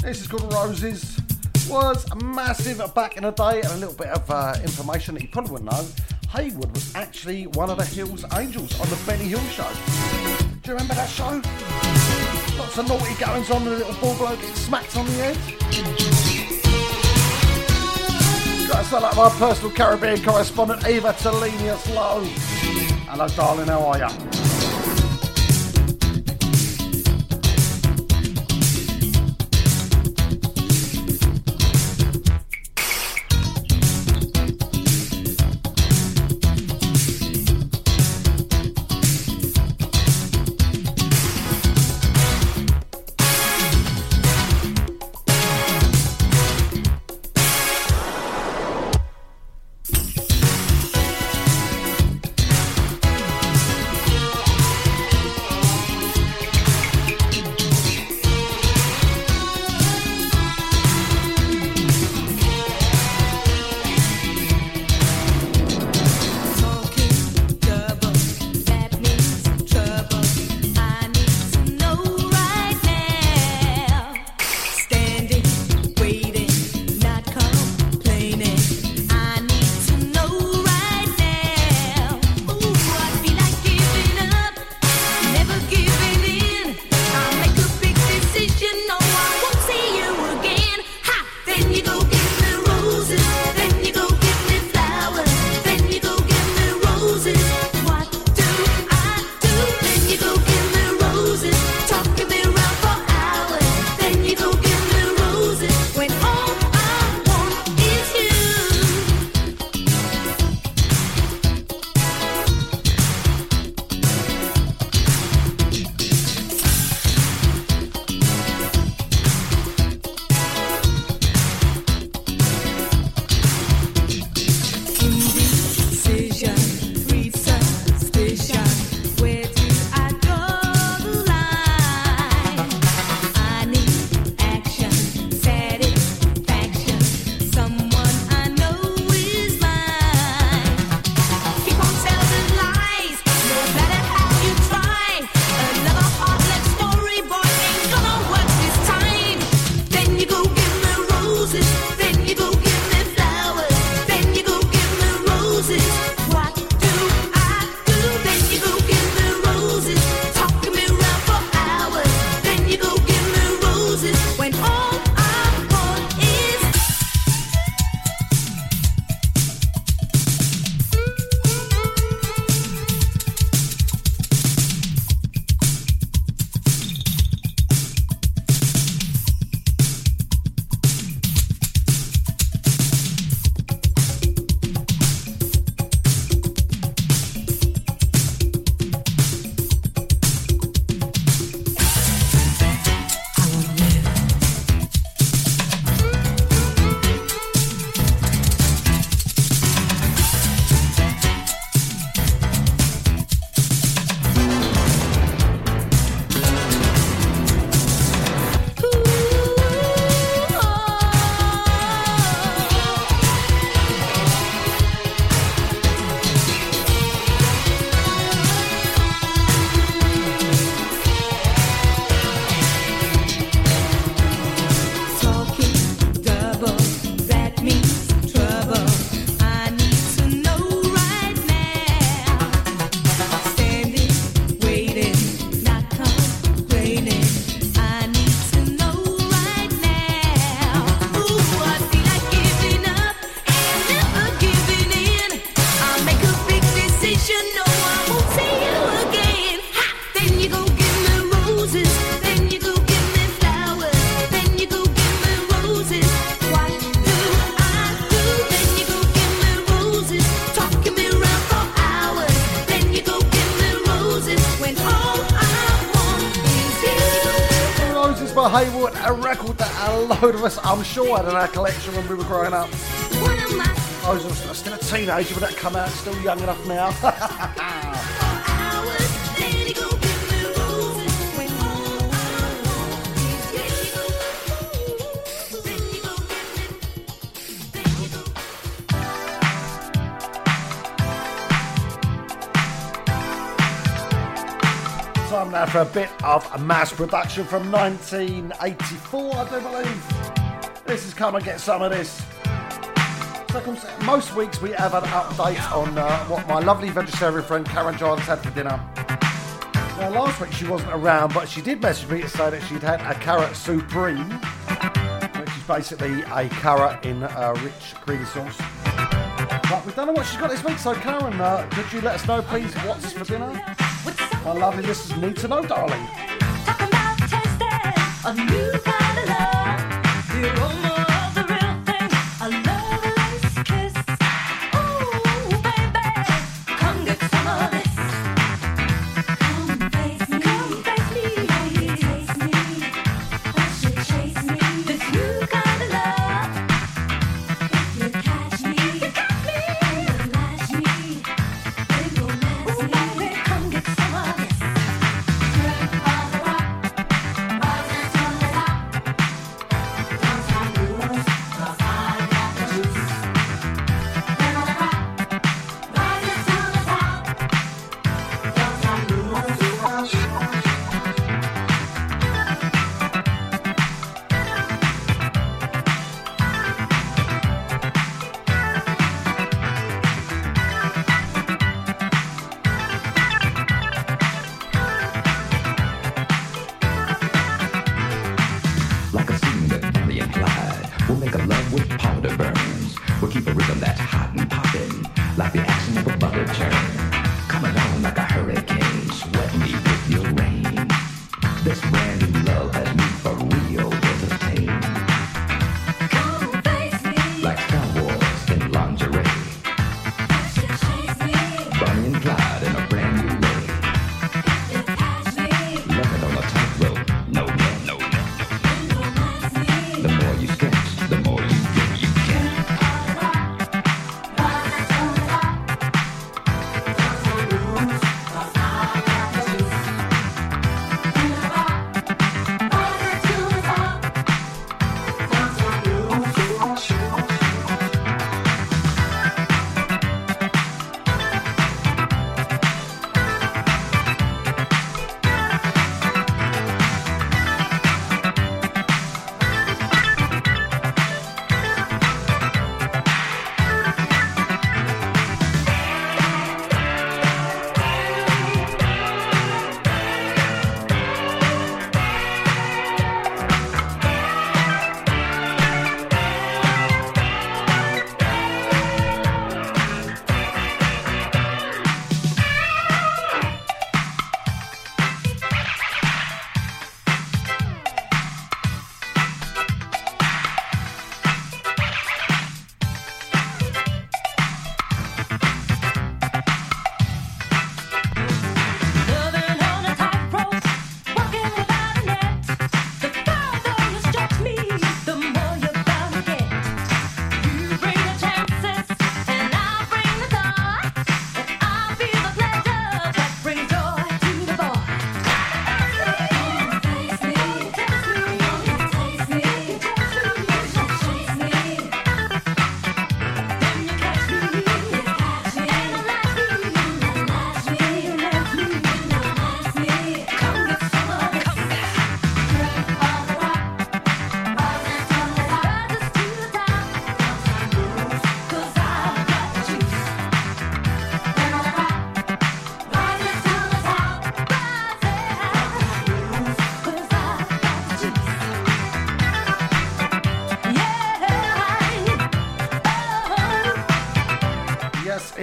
This is called Roses. Was massive back in the day, and a little bit of uh, information that you probably wouldn't know. Haywoode was actually one of the Hills Angels on the Benny Hill show. Do you remember that show? Lots of naughty goings on, a little ball bloke gets smacked on the head. Gotta sound like my personal Caribbean correspondent, Eva Telenius Lowe. Hello, darling, how are ya? I'm had in our collection when we were growing up. I was I still a teenager when that come out, still young enough now. (laughs) Time now for a bit of a mass production from 1984, I do believe. This is come and get some of this. Most weeks we have an update on uh, what my lovely vegetarian friend Karen Johns had for dinner. Now, last week she wasn't around, but she did message me to say that she'd had a carrot supreme, which is basically a carrot in a rich creamy sauce. But we don't know what she's got this week, so Karen, uh, could you let us know, please, what's for dinner? My lovely listeners need to know, darling.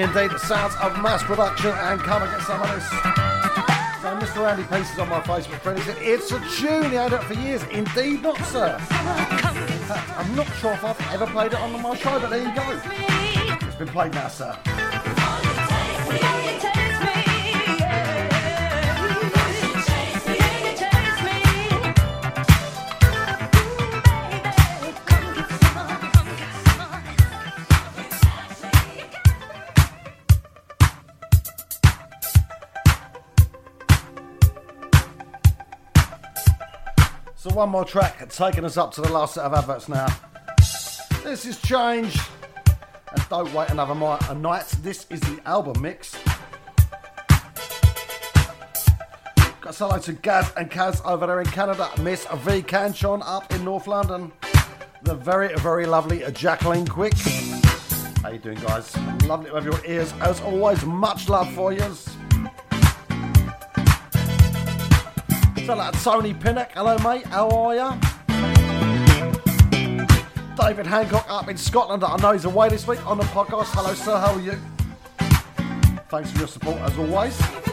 Indeed, the sounds of mass production and come and get some of this. So Mr. Andy Pieces on my Facebook friend, he said, it's a tune, he had it for years. Indeed not, sir. (laughs) I'm not sure if I've ever played it on my show, but there you go. It's been played now, sir. One more track taking us up to the last set of adverts now. This is Change. And don't wait another night. This is the album mix. Got hello to Gaz and Kaz over there in Canada. Miss V Canchon up in North London. The very, very lovely Jacqueline Quick. How you doing, guys? Lovely to have your ears. As always, much love for you. So like Tony Pinnock. Hello, mate. How are ya? David Hancock up in Scotland. I know he's away this week on the podcast. Hello, sir. How are you? Thanks for your support as always.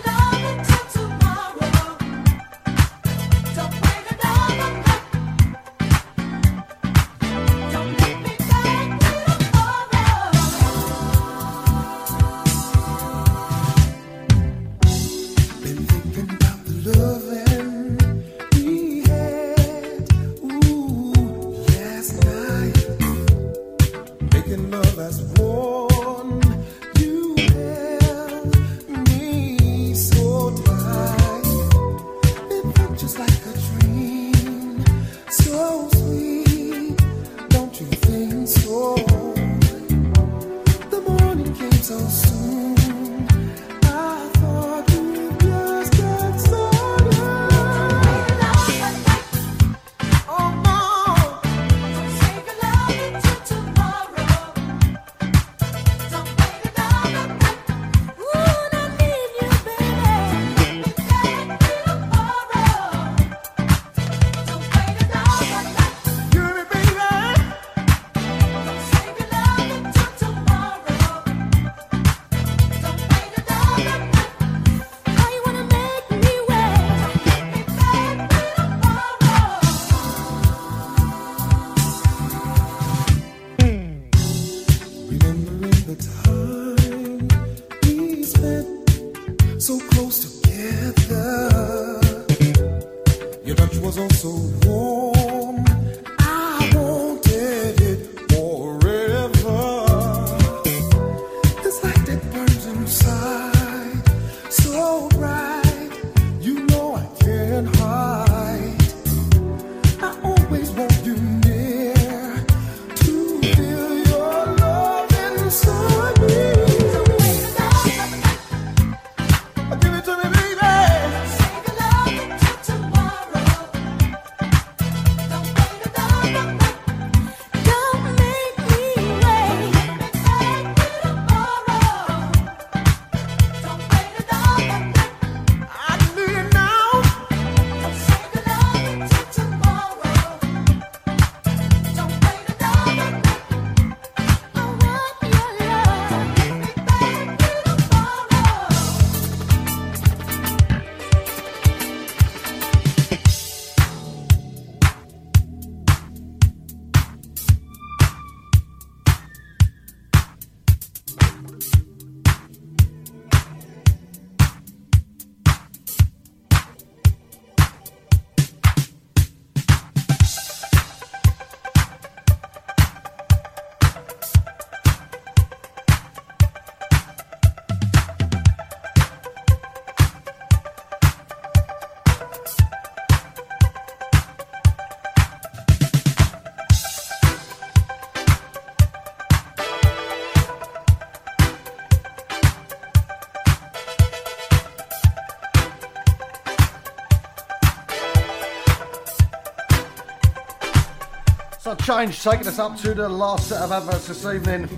So change taking us up to the last set of adverts this evening.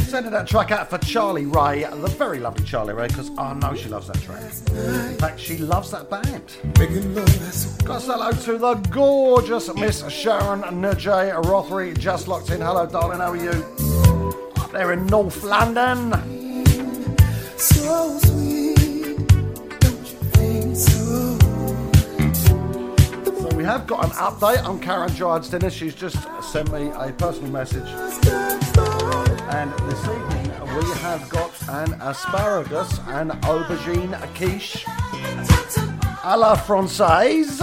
Sending that track out for Charlie Ray, the very lovely Charlie Ray, because I know she loves that track. In fact, she loves that band. Got a hello to the gorgeous Miss Sharon Najay Rothery, just locked in. Hello, darling, how are you? Up there in North London. So sweet, we have got an update on Karen Giants dinner. She's just sent me a personal message. And this evening we have got an asparagus and aubergine quiche a la française,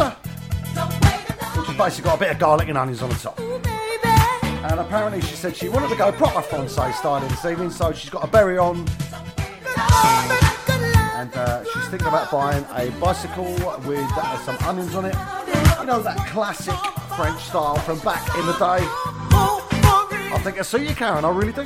which has basically got a bit of garlic and onions on the top. And apparently she said she wanted to go proper française style this evening, so she's got a berry on. And uh, she's thinking about buying a bicycle with uh, some onions on it You know that classic French style from back in the day. Oh, oh, oh, I think I see you, Karen. I really do.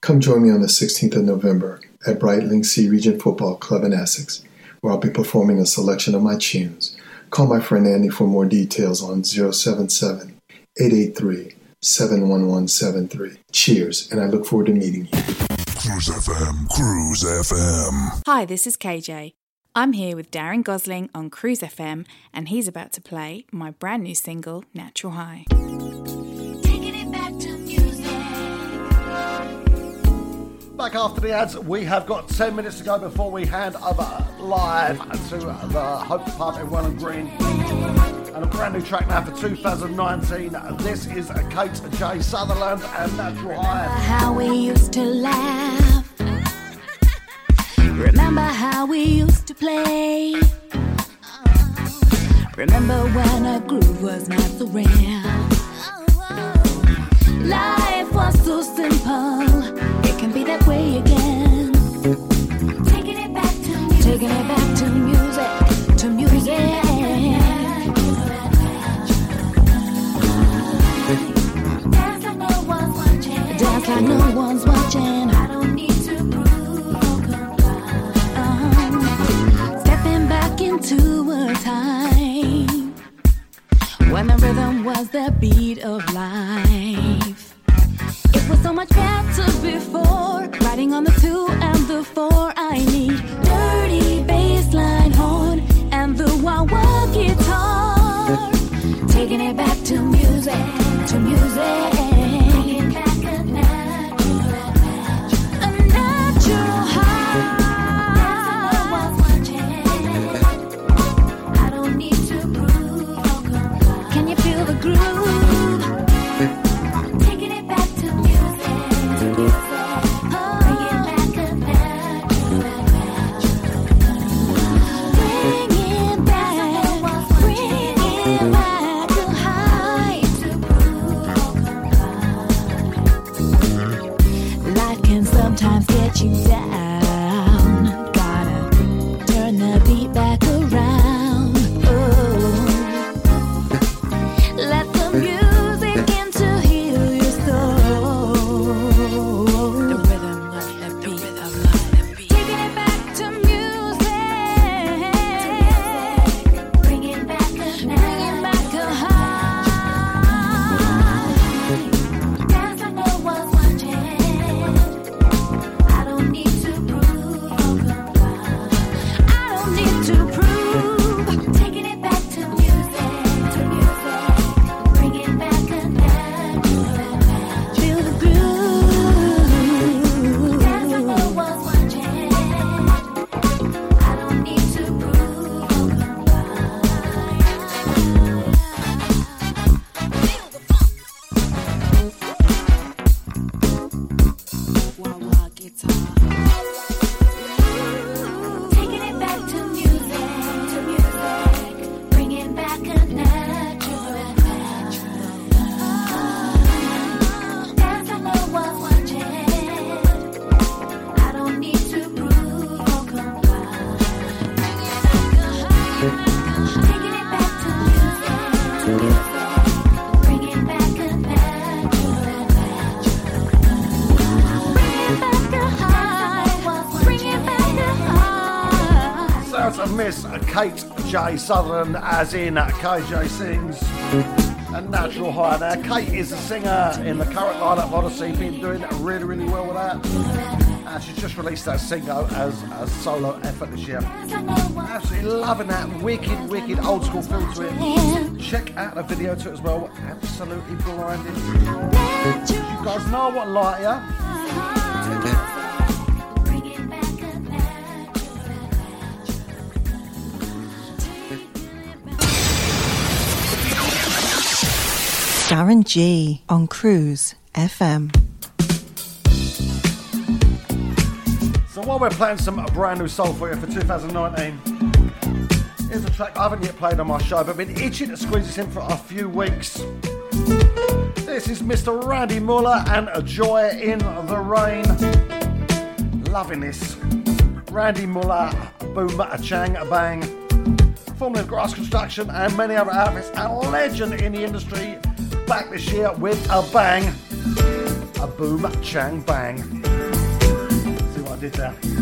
Come join me on the 16th of November at Brightlingsea Regent Football Club in Essex, where I'll be performing a selection of my tunes. Call my friend Andy for more details on 077 883 71173. Cheers, and I look forward to meeting you. Cruise FM, Cruise FM. Hi, this is KJ. I'm here with Darren Gosling on Cruise FM, and he's about to play my brand new single, Natural High. Back after the ads, we have got 10 minutes to go before we hand over live to the Hope Pub in Welham Green. And a brand new track now for 2019. This is Kate J. Sutherland and Natural High. how we used to laugh. Remember how we used to play. Remember when a groove was not so real. Life was so simple. Can be that way again. Taking it back to music. Taking it back to music. To music. Dance like no one's watching. Dance like no one's watching. I don't need to prove. Um, stepping back into a time when the rhythm was the beat of life. So much better before. Riding on the two and the four. I need dirty bassline horn and the wah wah guitar. Taking it back to music, to music. J. As in KJ Sings and Natural High. Now, Kate is a singer in the current lineup of Odyssey, been doing really, really well with that. And she's just released that single as a solo effort this year. Absolutely loving that wicked, wicked old school feel to it. Check out the video to it as well. Absolutely blinding. You guys know what light ya? Darren G on Cruise FM. So while we're playing some brand new soul for you for 2019, here's a track I haven't yet played on my show, but been itching to squeeze this in for a few weeks. This is Mr. Randy Muller and A Joy in the Rain. Loving this. Randy Muller, Boom a Chang a Bang. Formerly of Brass Construction and many other outfits. A legend in the industry. Back this year with a bang. A boom chang bang. See what I did there?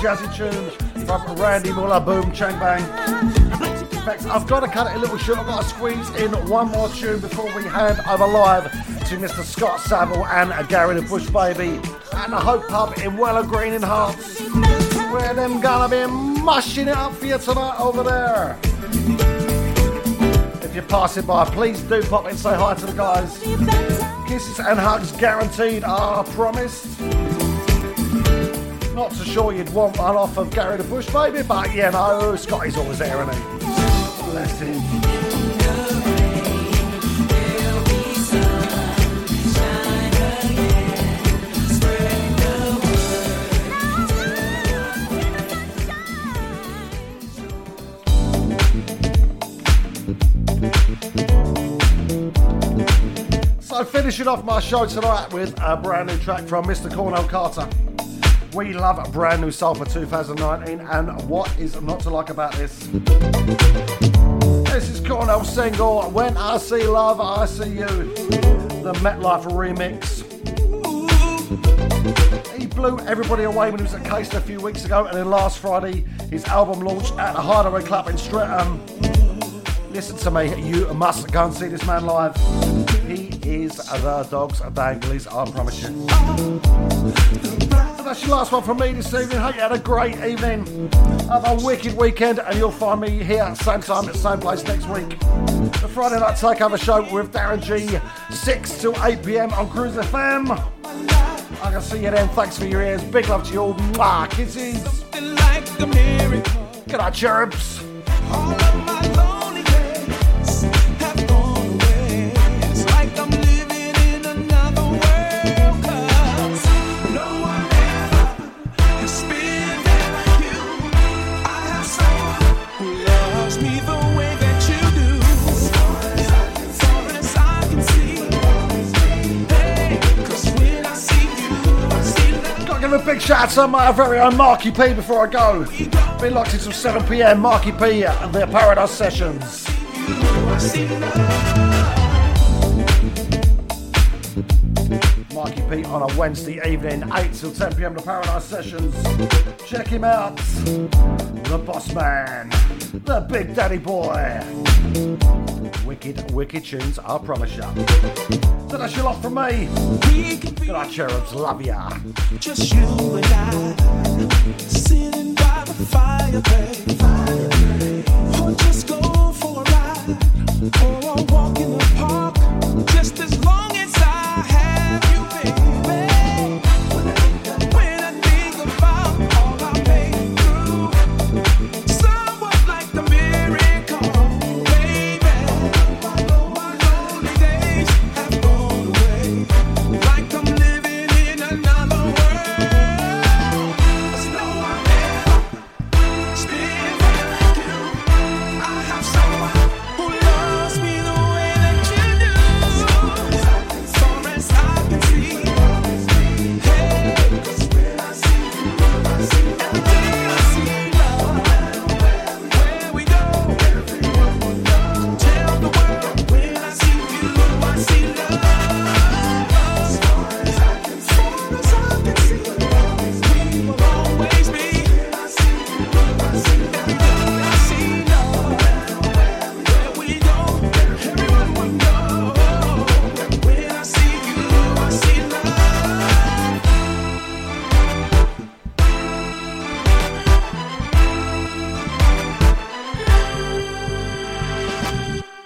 Jazzy, jazzy tune from Randy Muller, Boom Chang Bang. In fact, I've got to cut it a little short. I've got to squeeze in one more tune before we hand over live to Mr. Scott Saville and Gary the Bush Baby and the Hope Pub in Welham Green in Herts, where them gonna be mushing it up for you tonight over there. If you're passing by, please do pop in and say hi to the guys. Kisses and hugs guaranteed, I promise. Not so sure you'd want one off of Gary the Bush maybe, but you know, Scotty's always there, isn't he? Bless him. So finishing off my show tonight with a brand new track from Mr. Cornell Carter. We love a brand new soul for 2019, and what is not to like about this? This is Cornell single, When I See Love, I See You. The MetLife remix. He blew everybody away when he was at Case a few weeks ago, and then last Friday, his album launched at the Hideaway Club in Streatham. Listen to me, you must go and see this man live. He is the dog's danglies, I promise you. That's your last one from me this evening. Hope you had a great evening. Have a wicked weekend, and you'll find me here at same time at same place next week. The Friday Night Takeover show with Darren G, 6 to 8 pm on Cruise FM. I can see you then. Thanks for your ears. Big love to you all. Mwah, kisses. Good night, cherubs. Give a big shout out to my very own Marky P before I go. Been locked until 7 pm. Marky P and the Paradise Sessions. Marky P on a Wednesday evening, 8 till 10 pm, the Paradise Sessions. Check him out. The Boss Man. The Big Daddy Boy wicked, wicked tunes, I promise ya. So that's your lot from me. Good night, cherubs. Love ya. Just you and I, sitting by the fire, babe. Or just go for a ride.